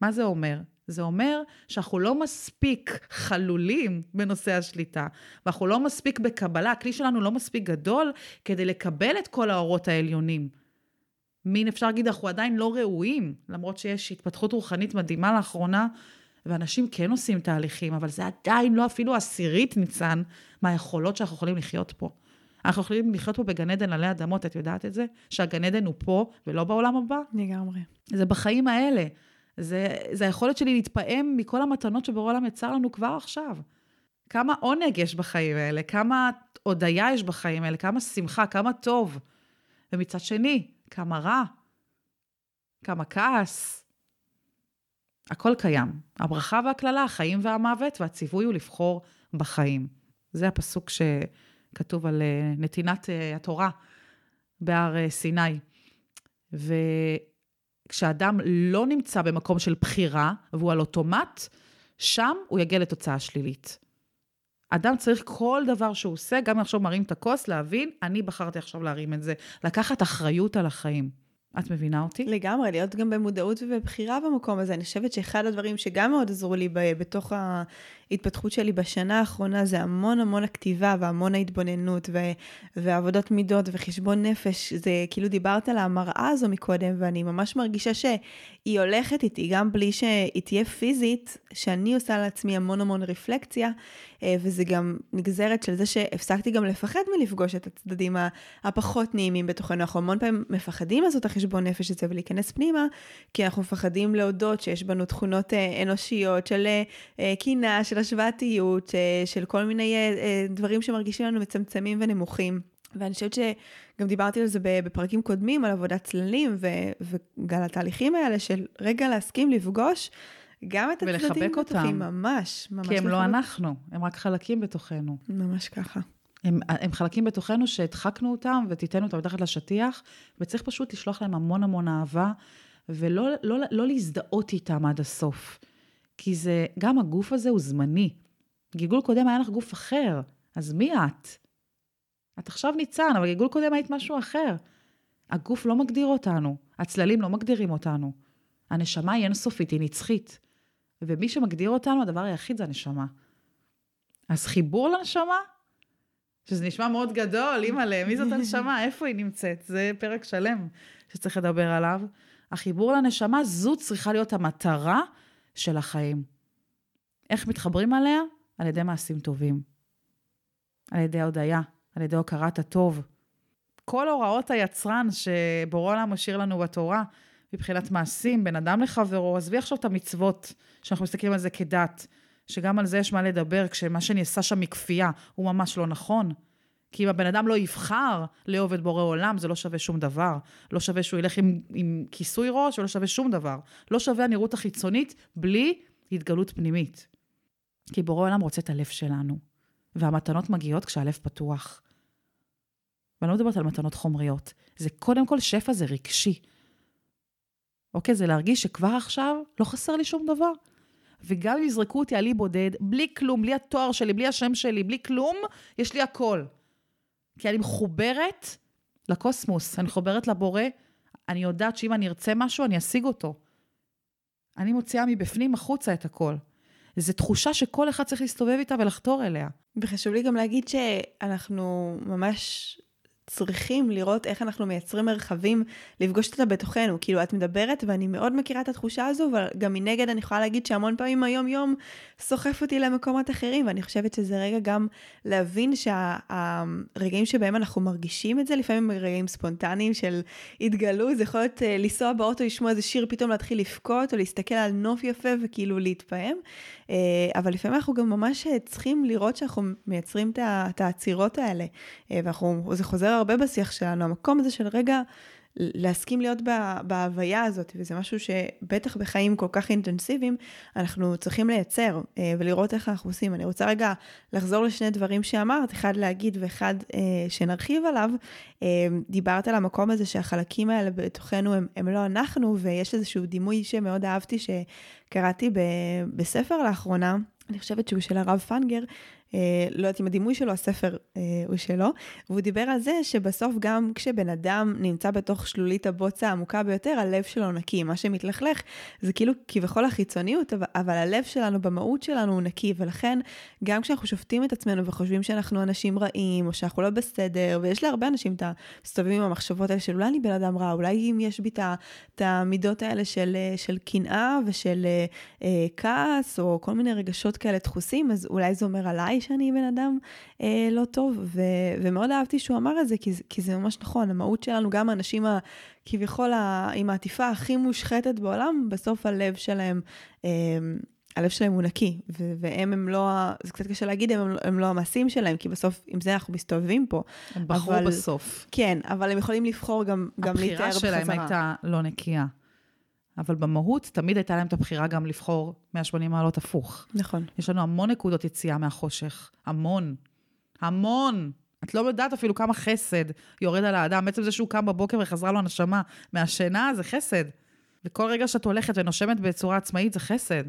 מה זה אומר? זה אומר שאנחנו לא מספיק חלולים בנושא השליטה, ואנחנו לא מספיק בקבלה, הכלי שלנו לא מספיק גדול כדי לקבל את כל האורות העליונים. מין אפשר להגיד, אנחנו עדיין לא ראויים, למרות שיש התפתחות רוחנית מדהימה לאחרונה, ואנשים כן עושים תהליכים, אבל זה עדיין לא אפילו עשירית, ניצן, מהיכולות שאנחנו יכולים לחיות פה. אנחנו יכולים לחיות פה בגן עדן עלי אדמות, את יודעת את זה? שהגן עדן הוא פה ולא בעולם הבא? לגמרי. זה בחיים האלה. זה, זה היכולת שלי להתפעם מכל המתנות שבורא העולם יצר לנו כבר עכשיו. כמה עונג יש בחיים האלה, כמה הודיה יש בחיים האלה, כמה שמחה, כמה טוב. ומצד שני, כמה רע, כמה כעס. הכל קיים. הברכה והקללה, החיים והמוות, והציווי הוא לבחור בחיים. זה הפסוק שכתוב על אה, נתינת אה, התורה בהר אה, סיני. ו... כשאדם לא נמצא במקום של בחירה, והוא על אוטומט, שם הוא יגיע לתוצאה שלילית. אדם צריך כל דבר שהוא עושה, גם אם עכשיו מרים את הכוס, להבין, אני בחרתי עכשיו להרים את זה. לקחת אחריות על החיים. את מבינה אותי? לגמרי, להיות גם במודעות ובבחירה במקום הזה. אני חושבת שאחד הדברים שגם מאוד עזרו לי בתוך ההתפתחות שלי בשנה האחרונה, זה המון המון הכתיבה והמון ההתבוננות ו- ועבודות מידות וחשבון נפש. זה כאילו דיברת על המראה הזו מקודם, ואני ממש מרגישה שהיא הולכת איתי, גם בלי שהיא תהיה פיזית, שאני עושה לעצמי המון המון רפלקציה, אה, וזה גם נגזרת של זה שהפסקתי גם לפחד מלפגוש את הצדדים הפחות נעימים בתוכנו. אנחנו המון פעמים מפחדים לעשות את החשבון נפש הזה ולהיכנס פנימה, כי אנחנו מפחדים להודות שיש בנו תכונות אה, אנושיות של אה, קינה, של השוואתיות, של כל מיני דברים שמרגישים לנו מצמצמים ונמוכים. ואני חושבת שגם דיברתי על זה בפרקים קודמים, על עבודת צללים ועל התהליכים האלה של רגע להסכים לפגוש גם את הצדדים בטוחים, ממש, ממש. כי הם לא אנחנו, הם רק חלקים בתוכנו. ממש ככה. הם, הם חלקים בתוכנו שהדחקנו אותם ותיתנו אותם מתחת לשטיח, וצריך פשוט לשלוח להם המון המון אהבה, ולא לא, לא, לא להזדהות איתם עד הסוף. כי זה, גם הגוף הזה הוא זמני. גלגול קודם היה לך גוף אחר, אז מי את? את עכשיו ניצן, אבל גלגול קודם היית משהו אחר. הגוף לא מגדיר אותנו, הצללים לא מגדירים אותנו. הנשמה היא אינסופית, היא נצחית. ומי שמגדיר אותנו, הדבר היחיד זה הנשמה. אז חיבור לנשמה, שזה נשמע מאוד גדול, אימא'לה, מי זאת הנשמה? איפה היא נמצאת? זה פרק שלם שצריך לדבר עליו. החיבור לנשמה, זו צריכה להיות המטרה של החיים. איך מתחברים עליה? על ידי מעשים טובים. על ידי הודיה, על ידי הוקרת הטוב. כל הוראות היצרן שבורא עולם משאיר לנו בתורה, מבחינת מעשים, בין אדם לחברו, עזבי עכשיו את המצוות, שאנחנו מסתכלים על זה כדת, שגם על זה יש מה לדבר, כשמה שנעשה שם מכפייה הוא ממש לא נכון. כי אם הבן אדם לא יבחר לאהוב את בורא עולם, זה לא שווה שום דבר. לא שווה שהוא ילך עם, עם כיסוי ראש, ולא שווה שום דבר. לא שווה הנראות החיצונית בלי התגלות פנימית. כי בורא עולם רוצה את הלב שלנו, והמתנות מגיעות כשהלב פתוח. ואני לא מדברת על מתנות חומריות, זה קודם כל שפע זה רגשי. אוקיי? זה להרגיש שכבר עכשיו לא חסר לי שום דבר. וגם אם יזרקו אותי על אי בודד, בלי כלום, בלי התואר שלי, בלי השם שלי, בלי כלום, יש לי הכל. כי אני מחוברת לקוסמוס, אני מחוברת לבורא, אני יודעת שאם אני ארצה משהו, אני אשיג אותו. אני מוציאה מבפנים החוצה את הכל. זו תחושה שכל אחד צריך להסתובב איתה ולחתור אליה. וחשוב לי גם להגיד שאנחנו ממש צריכים לראות איך אנחנו מייצרים מרחבים לפגוש אותה בתוכנו. כאילו, את מדברת ואני מאוד מכירה את התחושה הזו, אבל גם מנגד אני יכולה להגיד שהמון פעמים היום-יום סוחף אותי למקומות אחרים, ואני חושבת שזה רגע גם להבין שהרגעים שה, שבהם אנחנו מרגישים את זה, לפעמים רגעים ספונטניים של התגלות, זה יכול להיות uh, לנסוע באוטו, לשמוע איזה שיר, פתאום להתחיל לבכות, או להסתכל על נוף יפה וכאילו להתפעם. Uh, אבל לפעמים אנחנו גם ממש צריכים לראות שאנחנו מייצרים את העצירות האלה, uh, וזה חוזר הרבה בשיח שלנו, המקום הזה של רגע להסכים להיות בהוויה הזאת, וזה משהו שבטח בחיים כל כך אינטנסיביים, אנחנו צריכים לייצר אה, ולראות איך אנחנו עושים. אני רוצה רגע לחזור לשני דברים שאמרת, אחד להגיד ואחד אה, שנרחיב עליו. אה, דיברת על המקום הזה שהחלקים האלה בתוכנו הם, הם לא אנחנו, ויש איזשהו דימוי שמאוד אהבתי שקראתי בספר לאחרונה. אני חושבת שהוא של הרב פנגר, לא יודעת אם הדימוי שלו, הספר אה, הוא שלו, והוא דיבר על זה שבסוף גם כשבן אדם נמצא בתוך שלולית הבוץ העמוקה ביותר, הלב שלו נקי. מה שמתלכלך זה כאילו כביכול החיצוניות, אבל, הלב שלנו במהות שלנו הוא נקי, ולכן גם כשאנחנו שופטים את עצמנו וחושבים שאנחנו אנשים רעים, או שאנחנו לא בסדר, ויש להרבה אנשים את המסתובבים עם המחשבות האלה של אולי אני בן אדם רע, אולי אם יש בי את המידות האלה של, של קנאה ושל אה, כעס, או כל מיני רגשות כאלה דחוסים, אז אולי זה אומר עליי שאני בן אדם אה, לא טוב, ו, ומאוד אהבתי שהוא אמר את זה, כי, כי זה ממש נכון, המהות שלנו, גם האנשים ה, כביכול ה, עם העטיפה הכי מושחתת בעולם, בסוף הלב שלהם, אה, הלב שלהם הוא נקי, ו- והם הם לא, זה קצת קשה להגיד, הם, הם לא המעשים שלהם, כי בסוף עם זה אנחנו מסתובבים פה. הם בחרו אבל, בסוף. כן, אבל הם יכולים לבחור גם, גם להתאר בחזרה. הבחירה שלהם הייתה לא נקייה. אבל במהות תמיד הייתה להם את הבחירה גם לבחור 180 מעלות הפוך. נכון. יש לנו המון נקודות יציאה מהחושך. המון. המון. את לא יודעת אפילו כמה חסד יורד על האדם. בעצם זה שהוא קם בבוקר וחזרה לו הנשמה מהשינה, זה חסד. וכל רגע שאת הולכת ונושמת בצורה עצמאית, זה חסד.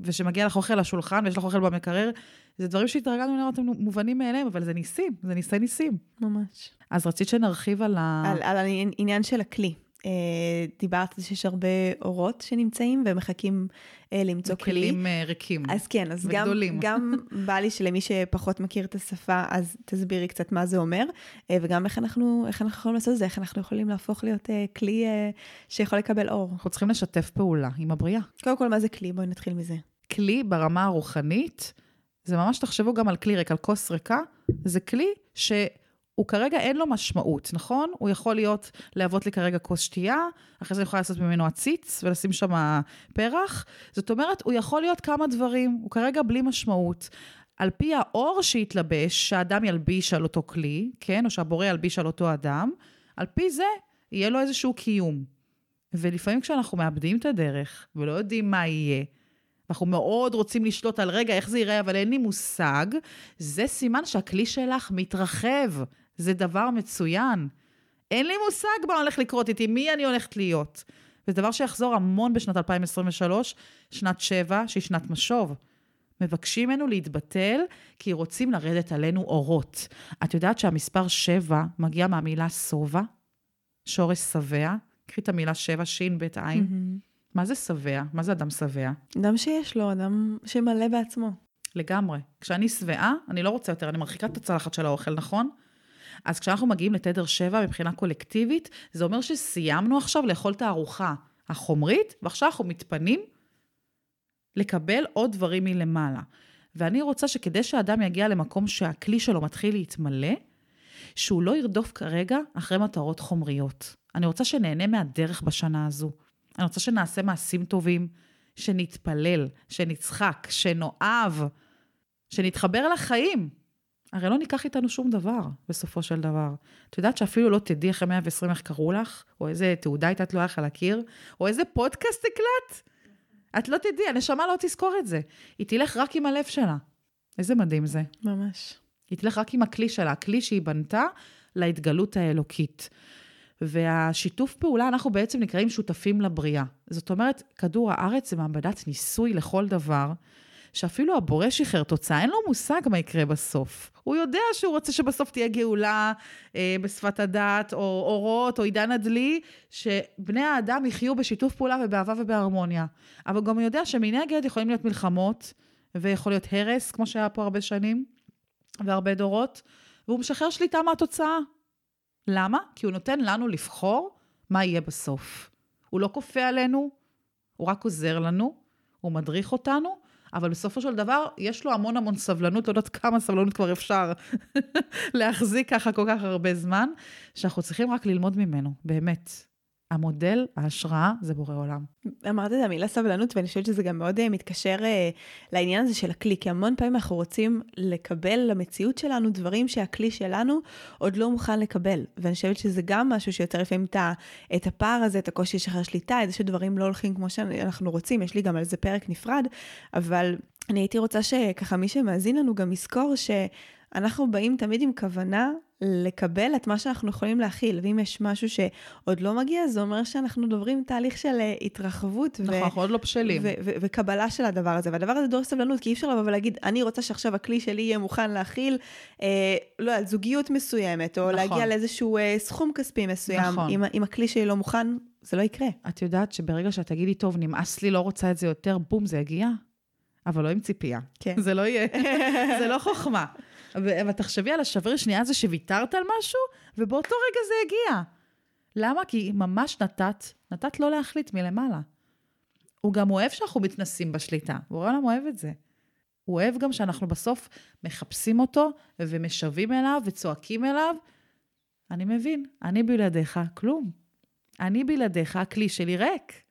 ושמגיע לך אוכל לשולחן ויש לך אוכל במקרר, זה דברים שהתרגלנו לראות הם מובנים מאליהם, אבל זה ניסים, זה ניסי ניסים. ממש. אז רצית שנרחיב על ה... על, על העניין של הכלי. אה, דיברת על זה שיש הרבה אורות שנמצאים ומחכים אה, למצוא כלי. כלים אה, ריקים אז כן, אז גם, גם בא לי שלמי שפחות מכיר את השפה, אז תסבירי קצת מה זה אומר, וגם איך אנחנו, איך אנחנו יכולים לעשות את זה, איך אנחנו יכולים להפוך להיות כלי שיכול לקבל אור. אנחנו צריכים לשתף פעולה עם הבריאה. קודם כל, מה זה כלי? בואי נתחיל מזה. כלי ברמה הרוחנית, זה ממש, תחשבו גם על כלי ריק, על כוס ריקה, זה כלי ש... הוא כרגע אין לו משמעות, נכון? הוא יכול להיות, להוות לי כרגע כוס שתייה, אחרי זה אני יכולה לעשות ממנו עציץ ולשים שם פרח. זאת אומרת, הוא יכול להיות כמה דברים, הוא כרגע בלי משמעות. על פי האור שהתלבש, שהאדם ילביש על אותו כלי, כן? או שהבורא ילביש על אותו אדם, על פי זה יהיה לו איזשהו קיום. ולפעמים כשאנחנו מאבדים את הדרך ולא יודעים מה יהיה, אנחנו מאוד רוצים לשלוט על רגע איך זה ייראה, אבל אין לי מושג, זה סימן שהכלי שלך מתרחב. זה דבר מצוין. אין לי מושג מה הולך לקרות איתי, מי אני הולכת להיות. וזה דבר שיחזור המון בשנת 2023, שנת שבע, שהיא שנת משוב. מבקשים ממנו להתבטל, כי רוצים לרדת עלינו אורות. את יודעת שהמספר שבע מגיע מהמילה שובע, שורש שבע, קחי את המילה שבע, שין, בית עין. Mm-hmm. מה זה שבע? מה זה אדם שבע? אדם שיש לו, אדם שמלא בעצמו. לגמרי. כשאני שבעה, אני לא רוצה יותר, אני מרחיקה את הצלחת של האוכל, נכון? אז כשאנחנו מגיעים לתדר 7 מבחינה קולקטיבית, זה אומר שסיימנו עכשיו לאכול את הארוחה החומרית, ועכשיו אנחנו מתפנים לקבל עוד דברים מלמעלה. ואני רוצה שכדי שאדם יגיע למקום שהכלי שלו מתחיל להתמלא, שהוא לא ירדוף כרגע אחרי מטרות חומריות. אני רוצה שנהנה מהדרך בשנה הזו. אני רוצה שנעשה מעשים טובים, שנתפלל, שנצחק, שנאהב, שנתחבר לחיים. הרי לא ניקח איתנו שום דבר, בסופו של דבר. את יודעת שאפילו לא תדעי אחרי 120 איך קראו לך, או איזה תעודה הייתה תלויה לך על הקיר, או איזה פודקאסט הקלט? את לא תדעי, הנשמה לא תזכור את זה. היא תלך רק עם הלב שלה. איזה מדהים זה. ממש. היא תלך רק עם הכלי שלה, הכלי שהיא בנתה להתגלות האלוקית. והשיתוף פעולה, אנחנו בעצם נקראים שותפים לבריאה. זאת אומרת, כדור הארץ זה מעבדת ניסוי לכל דבר, שאפילו הבורא שחרר תוצאה, אין לו מושג מה יקרה בסוף. הוא יודע שהוא רוצה שבסוף תהיה גאולה אה, בשפת הדת, או אורות, או עידן הדלי, שבני האדם יחיו בשיתוף פעולה ובאהבה ובהרמוניה. אבל גם הוא יודע שמנגד יכולים להיות מלחמות, ויכול להיות הרס, כמו שהיה פה הרבה שנים, והרבה דורות, והוא משחרר שליטה מהתוצאה. למה? כי הוא נותן לנו לבחור מה יהיה בסוף. הוא לא כופה עלינו, הוא רק עוזר לנו, הוא מדריך אותנו, אבל בסופו של דבר, יש לו המון המון סבלנות, לא יודעת כמה סבלנות כבר אפשר להחזיק ככה כל כך הרבה זמן, שאנחנו צריכים רק ללמוד ממנו, באמת. המודל, ההשראה, זה בורא עולם. אמרת את המילה סבלנות, ואני חושבת שזה גם מאוד uh, מתקשר uh, לעניין הזה של הכלי, כי המון פעמים אנחנו רוצים לקבל למציאות שלנו דברים שהכלי שלנו עוד לא מוכן לקבל. ואני חושבת שזה גם משהו שיוצר לפעמים את, את הפער הזה, את הקושי לשחרר שליטה, את זה שדברים לא הולכים כמו שאנחנו רוצים, יש לי גם על זה פרק נפרד, אבל אני הייתי רוצה שככה מי שמאזין לנו גם יזכור שאנחנו באים תמיד עם כוונה לקבל את מה שאנחנו יכולים להכיל, ואם יש משהו שעוד לא מגיע, זה אומר שאנחנו דוברים תהליך של אה, התרחבות. נכון, אנחנו עוד לא בשלים. וקבלה של הדבר הזה. והדבר הזה דורש סבלנות, כי אי אפשר לבוא ולהגיד, אני רוצה שעכשיו הכלי שלי יהיה מוכן להכיל, אה, לא יודעת, זוגיות מסוימת, או נכון. להגיע לאיזשהו אה, סכום כספי מסוים. נכון. אם, אם הכלי שלי לא מוכן, זה לא יקרה. את יודעת שברגע שאת תגידי, טוב, נמאס לי, לא רוצה את זה יותר, בום, זה יגיע. אבל לא עם ציפייה. כן. זה לא יהיה, זה לא חוכמה. ותחשבי על השבריר שנייה הזה שוויתרת על משהו, ובאותו רגע זה הגיע. למה? כי ממש נתת, נתת לא להחליט מלמעלה. הוא גם אוהב שאנחנו מתנסים בשליטה, הוא העולם אוהב את זה. הוא אוהב גם שאנחנו בסוף מחפשים אותו ומשווים אליו וצועקים אליו. אני מבין, אני בלעדיך כלום. אני בלעדיך, הכלי שלי ריק.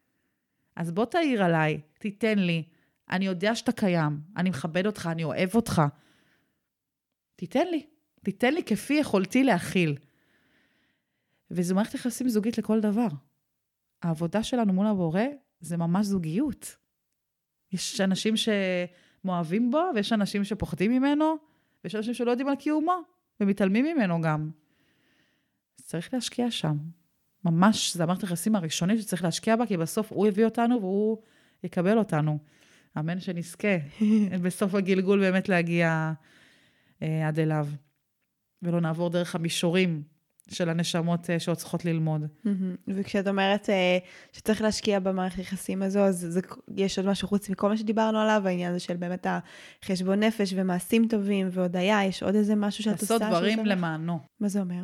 אז בוא תעיר עליי, תיתן לי. אני יודע שאתה קיים, אני מכבד אותך, אני אוהב אותך. תיתן לי, תיתן לי כפי יכולתי להכיל. וזו מערכת יחסים זוגית לכל דבר. העבודה שלנו מול הבורא זה ממש זוגיות. יש אנשים שמאוהבים בו, ויש אנשים שפוחדים ממנו, ויש אנשים שלא יודעים על קיומו, ומתעלמים ממנו גם. אז צריך להשקיע שם. ממש, זה המערכת היחסים הראשונית שצריך להשקיע בה, כי בסוף הוא הביא אותנו והוא יקבל אותנו. אמן שנזכה בסוף הגלגול באמת להגיע אה, עד אליו, ולא נעבור דרך המישורים של הנשמות אה, שעוד צריכות ללמוד. וכשאת אומרת אה, שצריך להשקיע במערכת היחסים הזו, אז זה, יש עוד משהו חוץ מכל מה שדיברנו עליו, העניין הזה של באמת החשבון נפש ומעשים טובים והודיה, יש עוד איזה משהו שאת עושה? לעשות דברים שזה... למענו. מה זה אומר?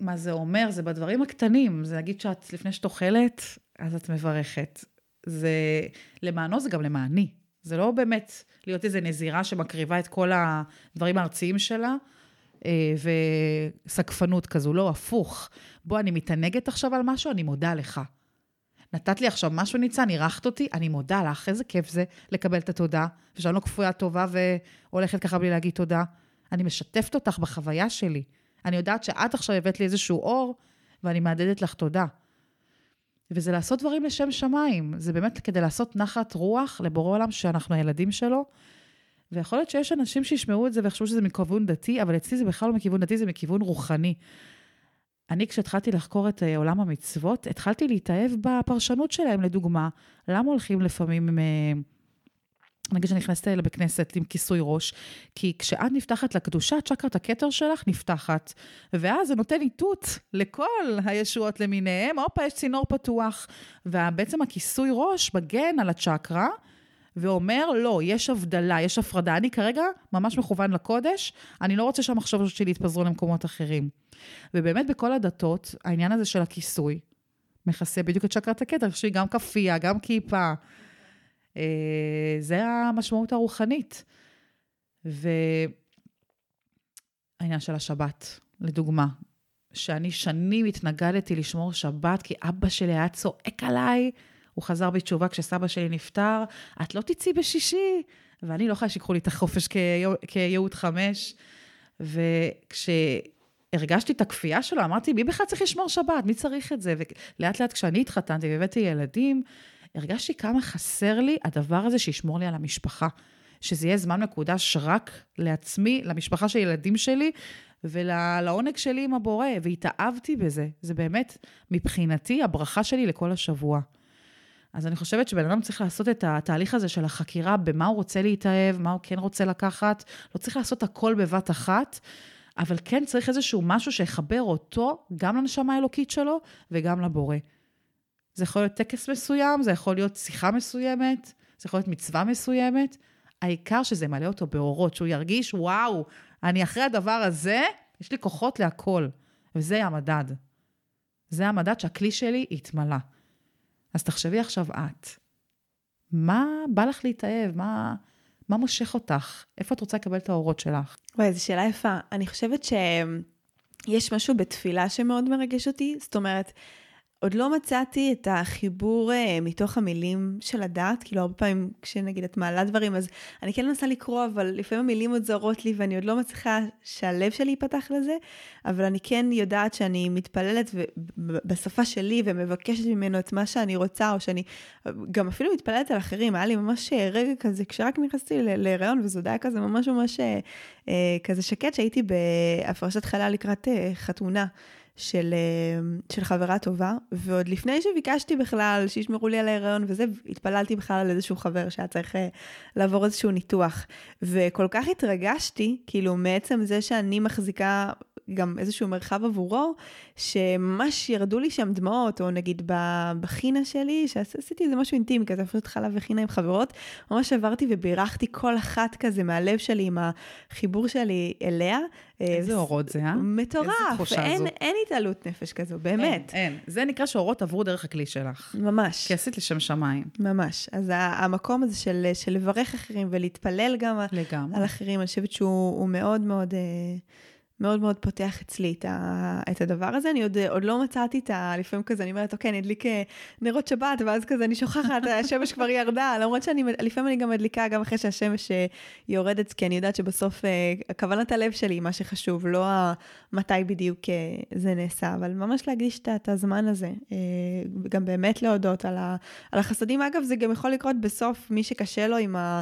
מה זה אומר? זה בדברים הקטנים. זה להגיד שאת, לפני שאת אוכלת, אז את מברכת. זה, למענו זה גם למעני. זה לא באמת להיות איזו נזירה שמקריבה את כל הדברים הארציים שלה, אה, וסקפנות כזו, לא, הפוך. בוא, אני מתענגת עכשיו על משהו, אני מודה לך. נתת לי עכשיו משהו ניצן, אירחת אותי, אני מודה לך, איזה כיף זה לקבל את התודה, ושאני לא כפויה טובה והולכת ככה בלי להגיד תודה. אני משתפת אותך בחוויה שלי. אני יודעת שאת עכשיו הבאת לי איזשהו אור, ואני מהדהדת לך תודה. וזה לעשות דברים לשם שמיים. זה באמת כדי לעשות נחת רוח לבורא עולם שאנחנו הילדים שלו. ויכול להיות שיש אנשים שישמעו את זה ויחשבו שזה מכיוון דתי, אבל אצלי זה בכלל לא מכיוון דתי, זה מכיוון רוחני. אני, כשהתחלתי לחקור את אה, עולם המצוות, התחלתי להתאהב בפרשנות שלהם, לדוגמה. למה הולכים לפעמים אה, נגיד שאני נכנסת לבית כנסת עם כיסוי ראש, כי כשאת נפתחת לקדושה, צ'קרת הכתר שלך נפתחת, ואז זה נותן איתות לכל הישועות למיניהם, הופה, יש צינור פתוח. ובעצם הכיסוי ראש מגן על הצ'קרה, ואומר, לא, יש הבדלה, יש הפרדה. אני כרגע ממש מכוון לקודש, אני לא רוצה שהמחשבות שלי יתפזרו למקומות אחרים. ובאמת בכל הדתות, העניין הזה של הכיסוי, מכסה בדיוק את צ'קרת הכתר, לי גם כאפיה, גם כיפה. אה, זה המשמעות הרוחנית. והעניין של השבת, לדוגמה, שאני שנים התנגדתי לשמור שבת, כי אבא שלי היה צועק עליי, הוא חזר בתשובה כשסבא שלי נפטר, את לא תצאי בשישי, ואני לא יכולה שיקחו לי את החופש כייעוד חמש. וכשהרגשתי את הכפייה שלו, אמרתי, מי בכלל צריך לשמור שבת? מי צריך את זה? ולאט לאט כשאני התחתנתי והבאתי ילדים, הרגשתי כמה חסר לי הדבר הזה שישמור לי על המשפחה. שזה יהיה זמן מקודש רק לעצמי, למשפחה של הילדים שלי ולעונג שלי עם הבורא, והתאהבתי בזה. זה באמת, מבחינתי, הברכה שלי לכל השבוע. אז אני חושבת שבן אדם צריך לעשות את התהליך הזה של החקירה, במה הוא רוצה להתאהב, מה הוא כן רוצה לקחת. לא צריך לעשות הכל בבת אחת, אבל כן צריך איזשהו משהו שיחבר אותו גם לנשמה האלוקית שלו וגם לבורא. זה יכול להיות טקס מסוים, זה יכול להיות שיחה מסוימת, זה יכול להיות מצווה מסוימת. העיקר שזה ימלא אותו באורות, שהוא ירגיש, וואו, אני אחרי הדבר הזה, יש לי כוחות להכל. וזה המדד. זה המדד שהכלי שלי התמלא. אז תחשבי עכשיו את, מה בא לך להתאהב? מה, מה מושך אותך? איפה את רוצה לקבל את האורות שלך? וואי, זו שאלה יפה. אני חושבת שיש משהו בתפילה שמאוד מרגש אותי. זאת אומרת, עוד לא מצאתי את החיבור uh, מתוך המילים של הדעת, כאילו הרבה פעמים כשנגיד את מעלה דברים, אז אני כן מנסה לקרוא, אבל לפעמים המילים עוד זרות לי ואני עוד לא מצליחה שהלב שלי ייפתח לזה, אבל אני כן יודעת שאני מתפללת בשפה שלי ומבקשת ממנו את מה שאני רוצה, או שאני גם אפילו מתפללת על אחרים. היה לי ממש אה, רגע כזה, כשרק נכנסתי להיריון, וזה עוד היה כזה ממש ממש uh, כזה שקט, שהייתי בהפרשת חלל לקראת חתונה. של, אה, של חברה טובה, ועוד לפני שביקשתי בכלל שישמרו לי על ההיריון וזה, התפללתי בכלל על איזשהו חבר שהיה צריך אה, לעבור איזשהו ניתוח. וכל כך התרגשתי, כאילו, מעצם זה שאני מחזיקה גם איזשהו מרחב עבורו, שממש ירדו לי שם דמעות, או נגיד בחינה שלי, שעשיתי איזה משהו אינטימי כזה, פשוט חלב וחינה עם חברות, ממש עברתי ובירכתי כל אחת כזה מהלב שלי, עם החיבור שלי אליה. איזה אורות זה, אה? מטורף. אין. אין התעלות נפש כזו, באמת. אין, אין. זה נקרא שאורות עברו דרך הכלי שלך. ממש. כי עשית לשם שמיים. ממש. אז המקום הזה של, של לברך אחרים ולהתפלל גם לגמרי. על אחרים, אני חושבת שהוא מאוד מאוד... מאוד מאוד פותח אצלי את, ה, את הדבר הזה. אני עוד, עוד לא מצאתי את ה... לפעמים כזה, אני אומרת, אוקיי, אני אדליק אה, נרות שבת, ואז כזה אני שוכחת, השמש כבר ירדה, למרות שאני, לפעמים אני גם מדליקה גם אחרי שהשמש אה, יורדת, כי אני יודעת שבסוף אה, כוונת הלב שלי היא מה שחשוב, לא מתי בדיוק זה נעשה, אבל ממש להקדיש את הזמן הזה, גם באמת להודות על, ה, על החסדים. אגב, זה גם יכול לקרות בסוף, מי שקשה לו עם ה...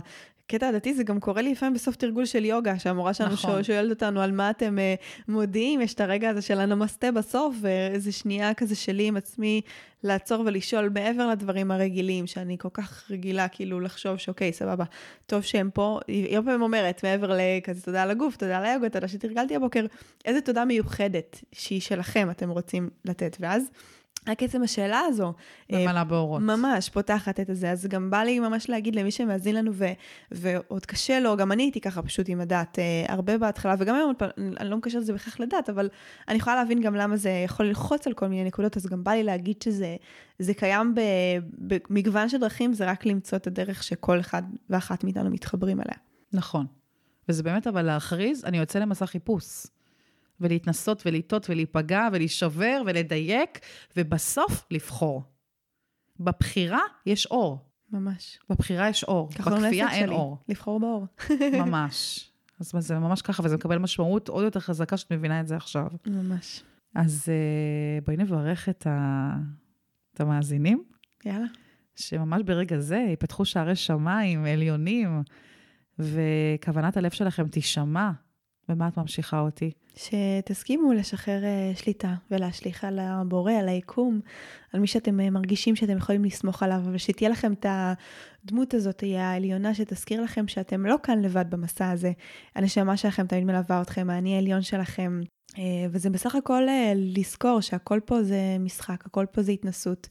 קטע הדתי זה גם קורה לי לפעמים בסוף תרגול של יוגה, שהמורה שלנו נכון. שואלת אותנו על מה אתם uh, מודיעים, יש את הרגע הזה של הנמסטה בסוף, ואיזה שנייה כזה שלי עם עצמי לעצור ולשאול מעבר לדברים הרגילים, שאני כל כך רגילה כאילו לחשוב שאוקיי, סבבה, טוב שהם פה. היא הרבה פעמים אומרת, מעבר לכזה תודה על הגוף, תודה על היוגה, תודה שתרגלתי הבוקר, איזה תודה מיוחדת שהיא שלכם אתם רוצים לתת. ואז... רק עצם השאלה הזו. ממלאה באורות. ממש, פותחת את זה. אז גם בא לי ממש להגיד למי שמאזין לנו, ו, ועוד קשה לו, גם אני הייתי ככה פשוט עם הדת, אה, הרבה בהתחלה, וגם היום, אני לא מקשרת את זה בהכרח לדת, אבל אני יכולה להבין גם למה זה יכול ללחוץ על כל מיני נקודות, אז גם בא לי להגיד שזה קיים במגוון של דרכים, זה רק למצוא את הדרך שכל אחד ואחת מאיתנו מתחברים אליה. נכון. וזה באמת אבל להכריז, אני יוצא למסע חיפוש. ולהתנסות ולטעות ולהיפגע ולהישבר ולדייק, ובסוף לבחור. בבחירה יש אור. ממש. בבחירה יש אור, בכפייה אין שלי. אור. לבחור באור. ממש. אז זה ממש ככה, וזה מקבל משמעות עוד יותר חזקה שאת מבינה את זה עכשיו. ממש. אז uh, בואי נברך את, ה... את המאזינים. יאללה. שממש ברגע זה ייפתחו שערי שמיים עליונים, וכוונת הלב שלכם תישמע. ומה את ממשיכה אותי? שתסכימו לשחרר אה, שליטה ולהשליך על הבורא, על היקום, על מי שאתם אה, מרגישים שאתם יכולים לסמוך עליו, אבל שתהיה לכם את הדמות הזאת, היא העליונה, שתזכיר לכם שאתם לא כאן לבד במסע הזה. הנשמה שלכם תמיד מלווה אתכם, האני העליון שלכם. אה, וזה בסך הכל לזכור שהכל פה זה משחק, הכל פה זה התנסות.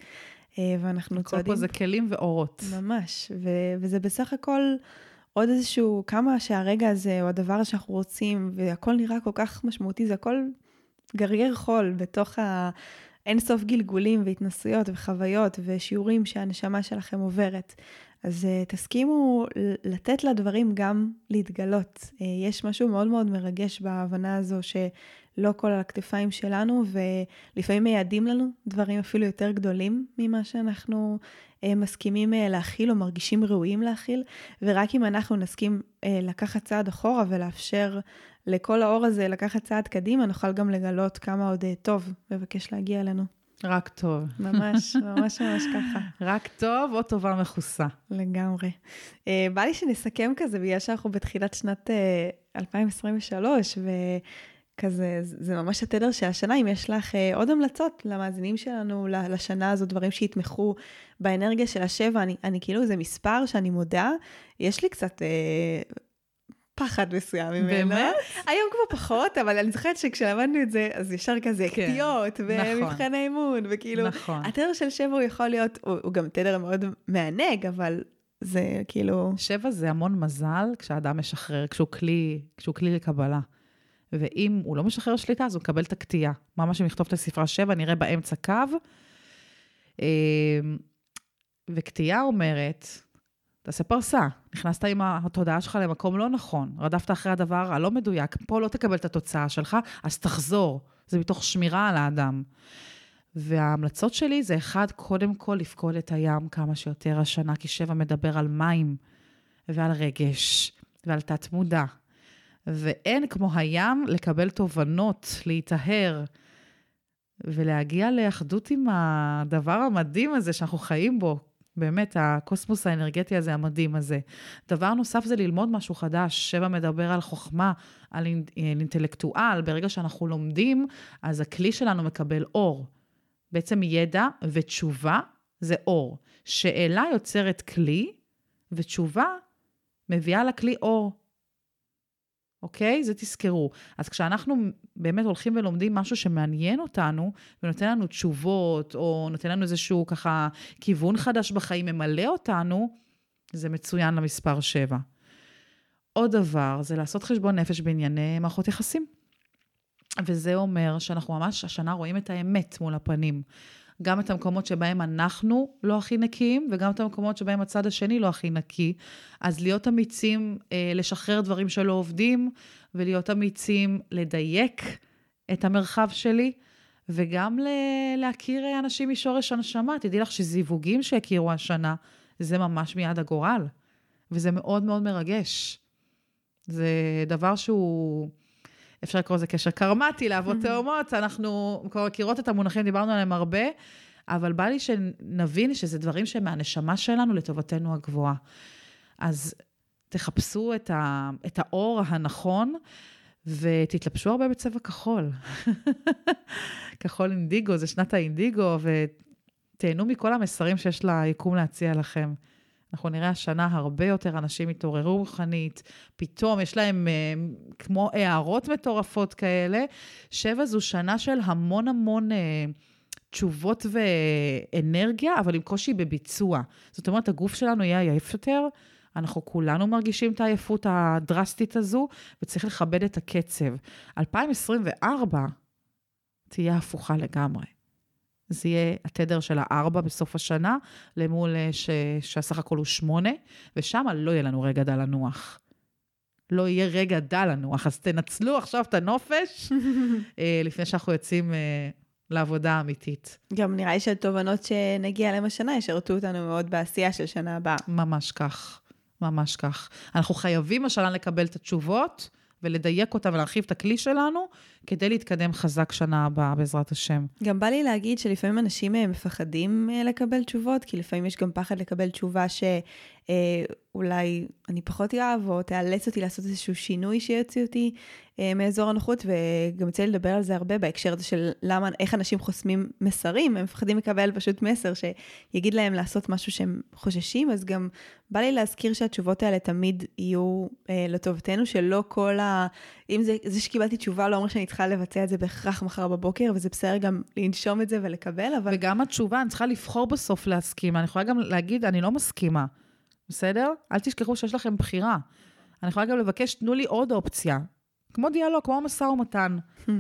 ואנחנו צועדים... הכל פה זה כלים ואורות. ממש, ו- וזה בסך הכל... עוד איזשהו, כמה שהרגע הזה, או הדבר שאנחנו רוצים, והכל נראה כל כך משמעותי, זה הכל גרגר חול בתוך האינסוף גלגולים והתנסויות וחוויות ושיעורים שהנשמה שלכם עוברת. אז uh, תסכימו לתת לדברים גם להתגלות. Uh, יש משהו מאוד מאוד מרגש בהבנה הזו שלא כל על הכתפיים שלנו, ולפעמים מייעדים לנו דברים אפילו יותר גדולים ממה שאנחנו מסכימים uh, להכיל או מרגישים ראויים להכיל, ורק אם אנחנו נסכים uh, לקחת צעד אחורה ולאפשר לכל האור הזה לקחת צעד קדימה, נוכל גם לגלות כמה עוד טוב מבקש להגיע אלינו. רק טוב. ממש, ממש ממש ככה. רק טוב או טובה מכוסה. לגמרי. Uh, בא לי שנסכם כזה, בגלל שאנחנו בתחילת שנת uh, 2023, וכזה, זה ממש התדר של השנה. אם יש לך uh, עוד המלצות למאזינים שלנו לשנה הזו, דברים שיתמכו באנרגיה של השבע, אני, אני כאילו, זה מספר שאני מודה, יש לי קצת... Uh, פחד מסוים ממנו. באמת? היום כבר פחות, אבל אני זוכרת שכשלמדנו את זה, אז ישר כזה כן, קטיעות, ומבחני נכון. אימון, וכאילו, נכון. התדר של שבע הוא יכול להיות, הוא, הוא גם תדר מאוד מענג, אבל זה כאילו... שבע זה המון מזל כשאדם משחרר, כשהוא כלי, כשהוא כלי לקבלה. ואם הוא לא משחרר שליטה, אז הוא מקבל את הקטיעה. ממש אם נכתוב את הספרה שבע, נראה באמצע קו. אמ, וקטיעה אומרת, תעשה פרסה. נכנסת עם התודעה שלך למקום לא נכון, רדפת אחרי הדבר הלא מדויק, פה לא תקבל את התוצאה שלך, אז תחזור. זה מתוך שמירה על האדם. וההמלצות שלי זה אחד, קודם כל לפקוד את הים כמה שיותר השנה, כי שבע מדבר על מים ועל רגש ועל תת-מודע. ואין כמו הים לקבל תובנות, להיטהר ולהגיע לאחדות עם הדבר המדהים הזה שאנחנו חיים בו באמת, הקוסמוס האנרגטי הזה, המדהים הזה. דבר נוסף זה ללמוד משהו חדש. שבע מדבר על חוכמה, על אינטלקטואל. ברגע שאנחנו לומדים, אז הכלי שלנו מקבל אור. בעצם ידע ותשובה זה אור. שאלה יוצרת כלי, ותשובה מביאה לכלי אור. אוקיי? זה תזכרו. אז כשאנחנו באמת הולכים ולומדים משהו שמעניין אותנו, ונותן לנו תשובות, או נותן לנו איזשהו ככה כיוון חדש בחיים, ממלא אותנו, זה מצוין למספר 7. עוד דבר, זה לעשות חשבון נפש בענייני מערכות יחסים. וזה אומר שאנחנו ממש השנה רואים את האמת מול הפנים. גם את המקומות שבהם אנחנו לא הכי נקיים, וגם את המקומות שבהם הצד השני לא הכי נקי. אז להיות אמיצים, אה, לשחרר דברים שלא עובדים, ולהיות אמיצים לדייק את המרחב שלי, וגם ל- להכיר אנשים משורש הנשמה. תדעי לך שזיווגים שהכירו השנה, זה ממש מיד הגורל, וזה מאוד מאוד מרגש. זה דבר שהוא... אפשר לקרוא לזה קשר קרמטי לאבות תאומות, אנחנו כבר מכירות את המונחים, דיברנו עליהם הרבה, אבל בא לי שנבין שזה דברים שהם מהנשמה שלנו לטובתנו הגבוהה. אז תחפשו את, ה, את האור הנכון, ותתלבשו הרבה בצבע כחול. כחול אינדיגו, זה שנת האינדיגו, ותהנו מכל המסרים שיש ליקום להציע לכם. אנחנו נראה השנה הרבה יותר אנשים התעוררו רוחנית, פתאום יש להם אה, כמו הערות מטורפות כאלה. שבע זו שנה של המון המון אה, תשובות ואנרגיה, אבל עם קושי בביצוע. זאת אומרת, הגוף שלנו יהיה עייף יותר, אנחנו כולנו מרגישים את העייפות הדרסטית הזו, וצריך לכבד את הקצב. 2024 תהיה הפוכה לגמרי. זה יהיה התדר של הארבע בסוף השנה, למול אה, ש... שהסך הכל הוא שמונה, ושם לא יהיה לנו רגע דל לנוח. לא יהיה רגע דל לנוח, אז תנצלו עכשיו את הנופש, אה, לפני שאנחנו יוצאים אה, לעבודה האמיתית. גם נראה לי שהתובנות שנגיע אליהן השנה ישרתו אותנו מאוד בעשייה של שנה הבאה. ממש כך, ממש כך. אנחנו חייבים השנה לקבל את התשובות. ולדייק אותה ולהרחיב את הכלי שלנו, כדי להתקדם חזק שנה הבאה, בעזרת השם. גם בא לי להגיד שלפעמים אנשים אה, מפחדים אה, לקבל תשובות, כי לפעמים יש גם פחד לקבל תשובה ש... אה, אולי אני פחות אוהב, או תאלץ אותי לעשות איזשהו שינוי שיוציא אותי אה, מאזור הנוחות, וגם יוצא לי לדבר על זה הרבה בהקשר הזה של למה, איך אנשים חוסמים מסרים, הם מפחדים לקבל פשוט מסר שיגיד להם לעשות משהו שהם חוששים, אז גם בא לי להזכיר שהתשובות האלה תמיד יהיו אה, לטובתנו, שלא כל ה... אם זה, זה שקיבלתי תשובה לא אומר שאני צריכה לבצע את זה בהכרח מחר בבוקר, וזה בסדר גם לנשום את זה ולקבל, אבל... וגם התשובה, אני צריכה לבחור בסוף להסכים, אני יכולה גם להגיד, אני לא מסכימה. בסדר? אל תשכחו שיש לכם בחירה. אני יכולה גם לבקש, תנו לי עוד אופציה. כמו דיאלוג, כמו משא ומתן. Hmm.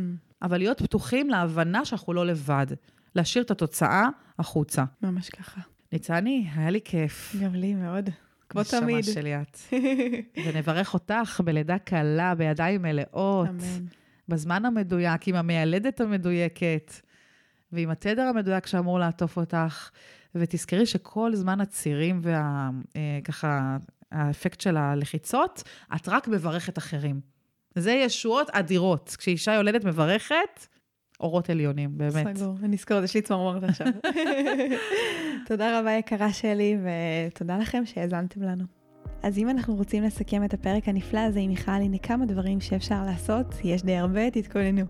אבל להיות פתוחים להבנה שאנחנו לא לבד. להשאיר את התוצאה החוצה. ממש ככה. ניצני, היה לי כיף. גם לי מאוד. כמו תמיד. נשמה שלי את. ונברך אותך בלידה קלה, בידיים מלאות. אמן. בזמן המדויק, עם המיילדת המדויקת, ועם התדר המדויק שאמור לעטוף אותך. ותזכרי שכל זמן הצירים וככה, אה, האפקט של הלחיצות, את רק מברכת אחרים. זה ישועות אדירות. כשאישה יולדת מברכת, אורות עליונים, באמת. סגור, אני אזכור, יש לי צמרמורת עכשיו. תודה רבה יקרה שלי, ותודה לכם שהאזנתם לנו. אז אם אנחנו רוצים לסכם את הפרק הנפלא הזה עם מיכל, הנה כמה דברים שאפשר לעשות, יש די הרבה, תתכוננו.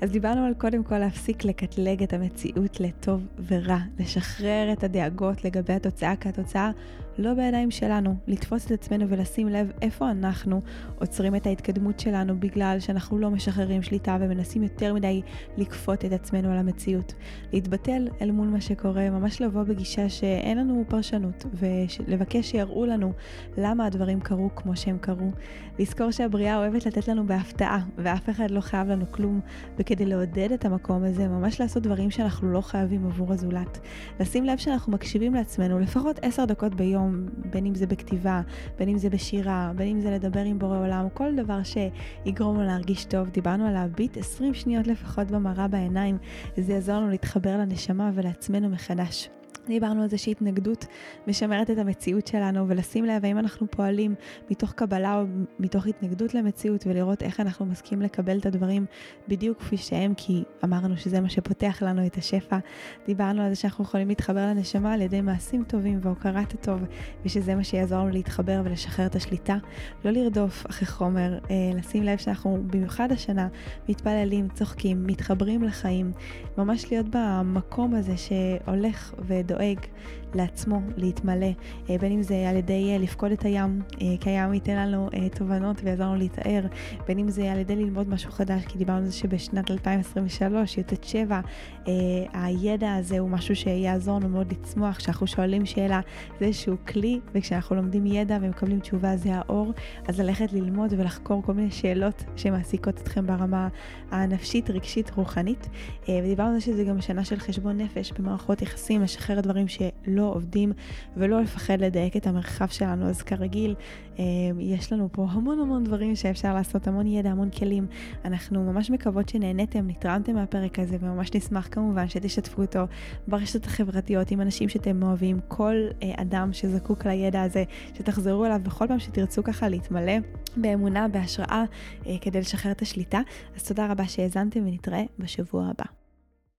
אז דיברנו על קודם כל להפסיק לקטלג את המציאות לטוב ורע, לשחרר את הדאגות לגבי התוצאה, כי התוצאה לא בידיים שלנו, לתפוס את עצמנו ולשים לב איפה אנחנו עוצרים את ההתקדמות שלנו בגלל שאנחנו לא משחררים שליטה ומנסים יותר מדי לכפות את עצמנו על המציאות. להתבטל אל מול מה שקורה, ממש לבוא בגישה שאין לנו פרשנות ולבקש שיראו לנו למה הדברים קרו כמו שהם קרו. לזכור שהבריאה אוהבת לתת לנו בהפתעה ואף אחד לא חייב לנו כלום וכדי לעודד את המקום הזה ממש לעשות דברים שאנחנו לא חייבים עבור הזולת. לשים לב שאנחנו מקשיבים לעצמנו לפחות עשר דקות ביום היום, בין אם זה בכתיבה, בין אם זה בשירה, בין אם זה לדבר עם בורא עולם, כל דבר שיגרום לו להרגיש טוב. דיברנו על להביט 20 שניות לפחות במראה בעיניים, זה יעזור לנו להתחבר לנשמה ולעצמנו מחדש. דיברנו על זה שהתנגדות משמרת את המציאות שלנו, ולשים לב האם אנחנו פועלים מתוך קבלה או מתוך התנגדות למציאות, ולראות איך אנחנו מסכימים לקבל את הדברים בדיוק כפי שהם, כי אמרנו שזה מה שפותח לנו את השפע. דיברנו על זה שאנחנו יכולים להתחבר לנשמה על ידי מעשים טובים והוקרת הטוב, ושזה מה שיעזור לנו להתחבר ולשחרר את השליטה. לא לרדוף אחרי חומר, אה, לשים לב שאנחנו במיוחד השנה מתפללים, צוחקים, מתחברים לחיים, ממש להיות במקום הזה שהולך ודואג. like לעצמו להתמלא, אה, בין אם זה על ידי אה, לפקוד את הים, אה, כי הים ייתן לנו תובנות ויעזור לנו להתאר, בין אם זה על ידי ללמוד משהו חדש, כי דיברנו על זה שבשנת 2023, י"ט 7, הידע הזה הוא משהו שיעזור לנו מאוד לצמוח, כשאנחנו שואלים שאלה, זה איזשהו כלי, וכשאנחנו לומדים ידע ומקבלים תשובה זה האור, אז ללכת ללמוד ולחקור כל מיני שאלות שמעסיקות אתכם ברמה הנפשית, רגשית, רוחנית, ודיברנו על זה שזה גם שנה של חשבון נפש במערכות יחסים, לשחרר דברים שלא עובדים ולא לפחד לדייק את המרחב שלנו. אז כרגיל, אה, יש לנו פה המון המון דברים שאפשר לעשות, המון ידע, המון כלים. אנחנו ממש מקוות שנהניתם, נתרמתם מהפרק הזה, וממש נשמח כמובן שתשתפו אותו ברשתות החברתיות עם אנשים שאתם אוהבים, כל אה, אדם שזקוק לידע הזה, שתחזרו אליו בכל פעם שתרצו ככה להתמלא באמונה, בהשראה, אה, כדי לשחרר את השליטה. אז תודה רבה שהאזנתם ונתראה בשבוע הבא.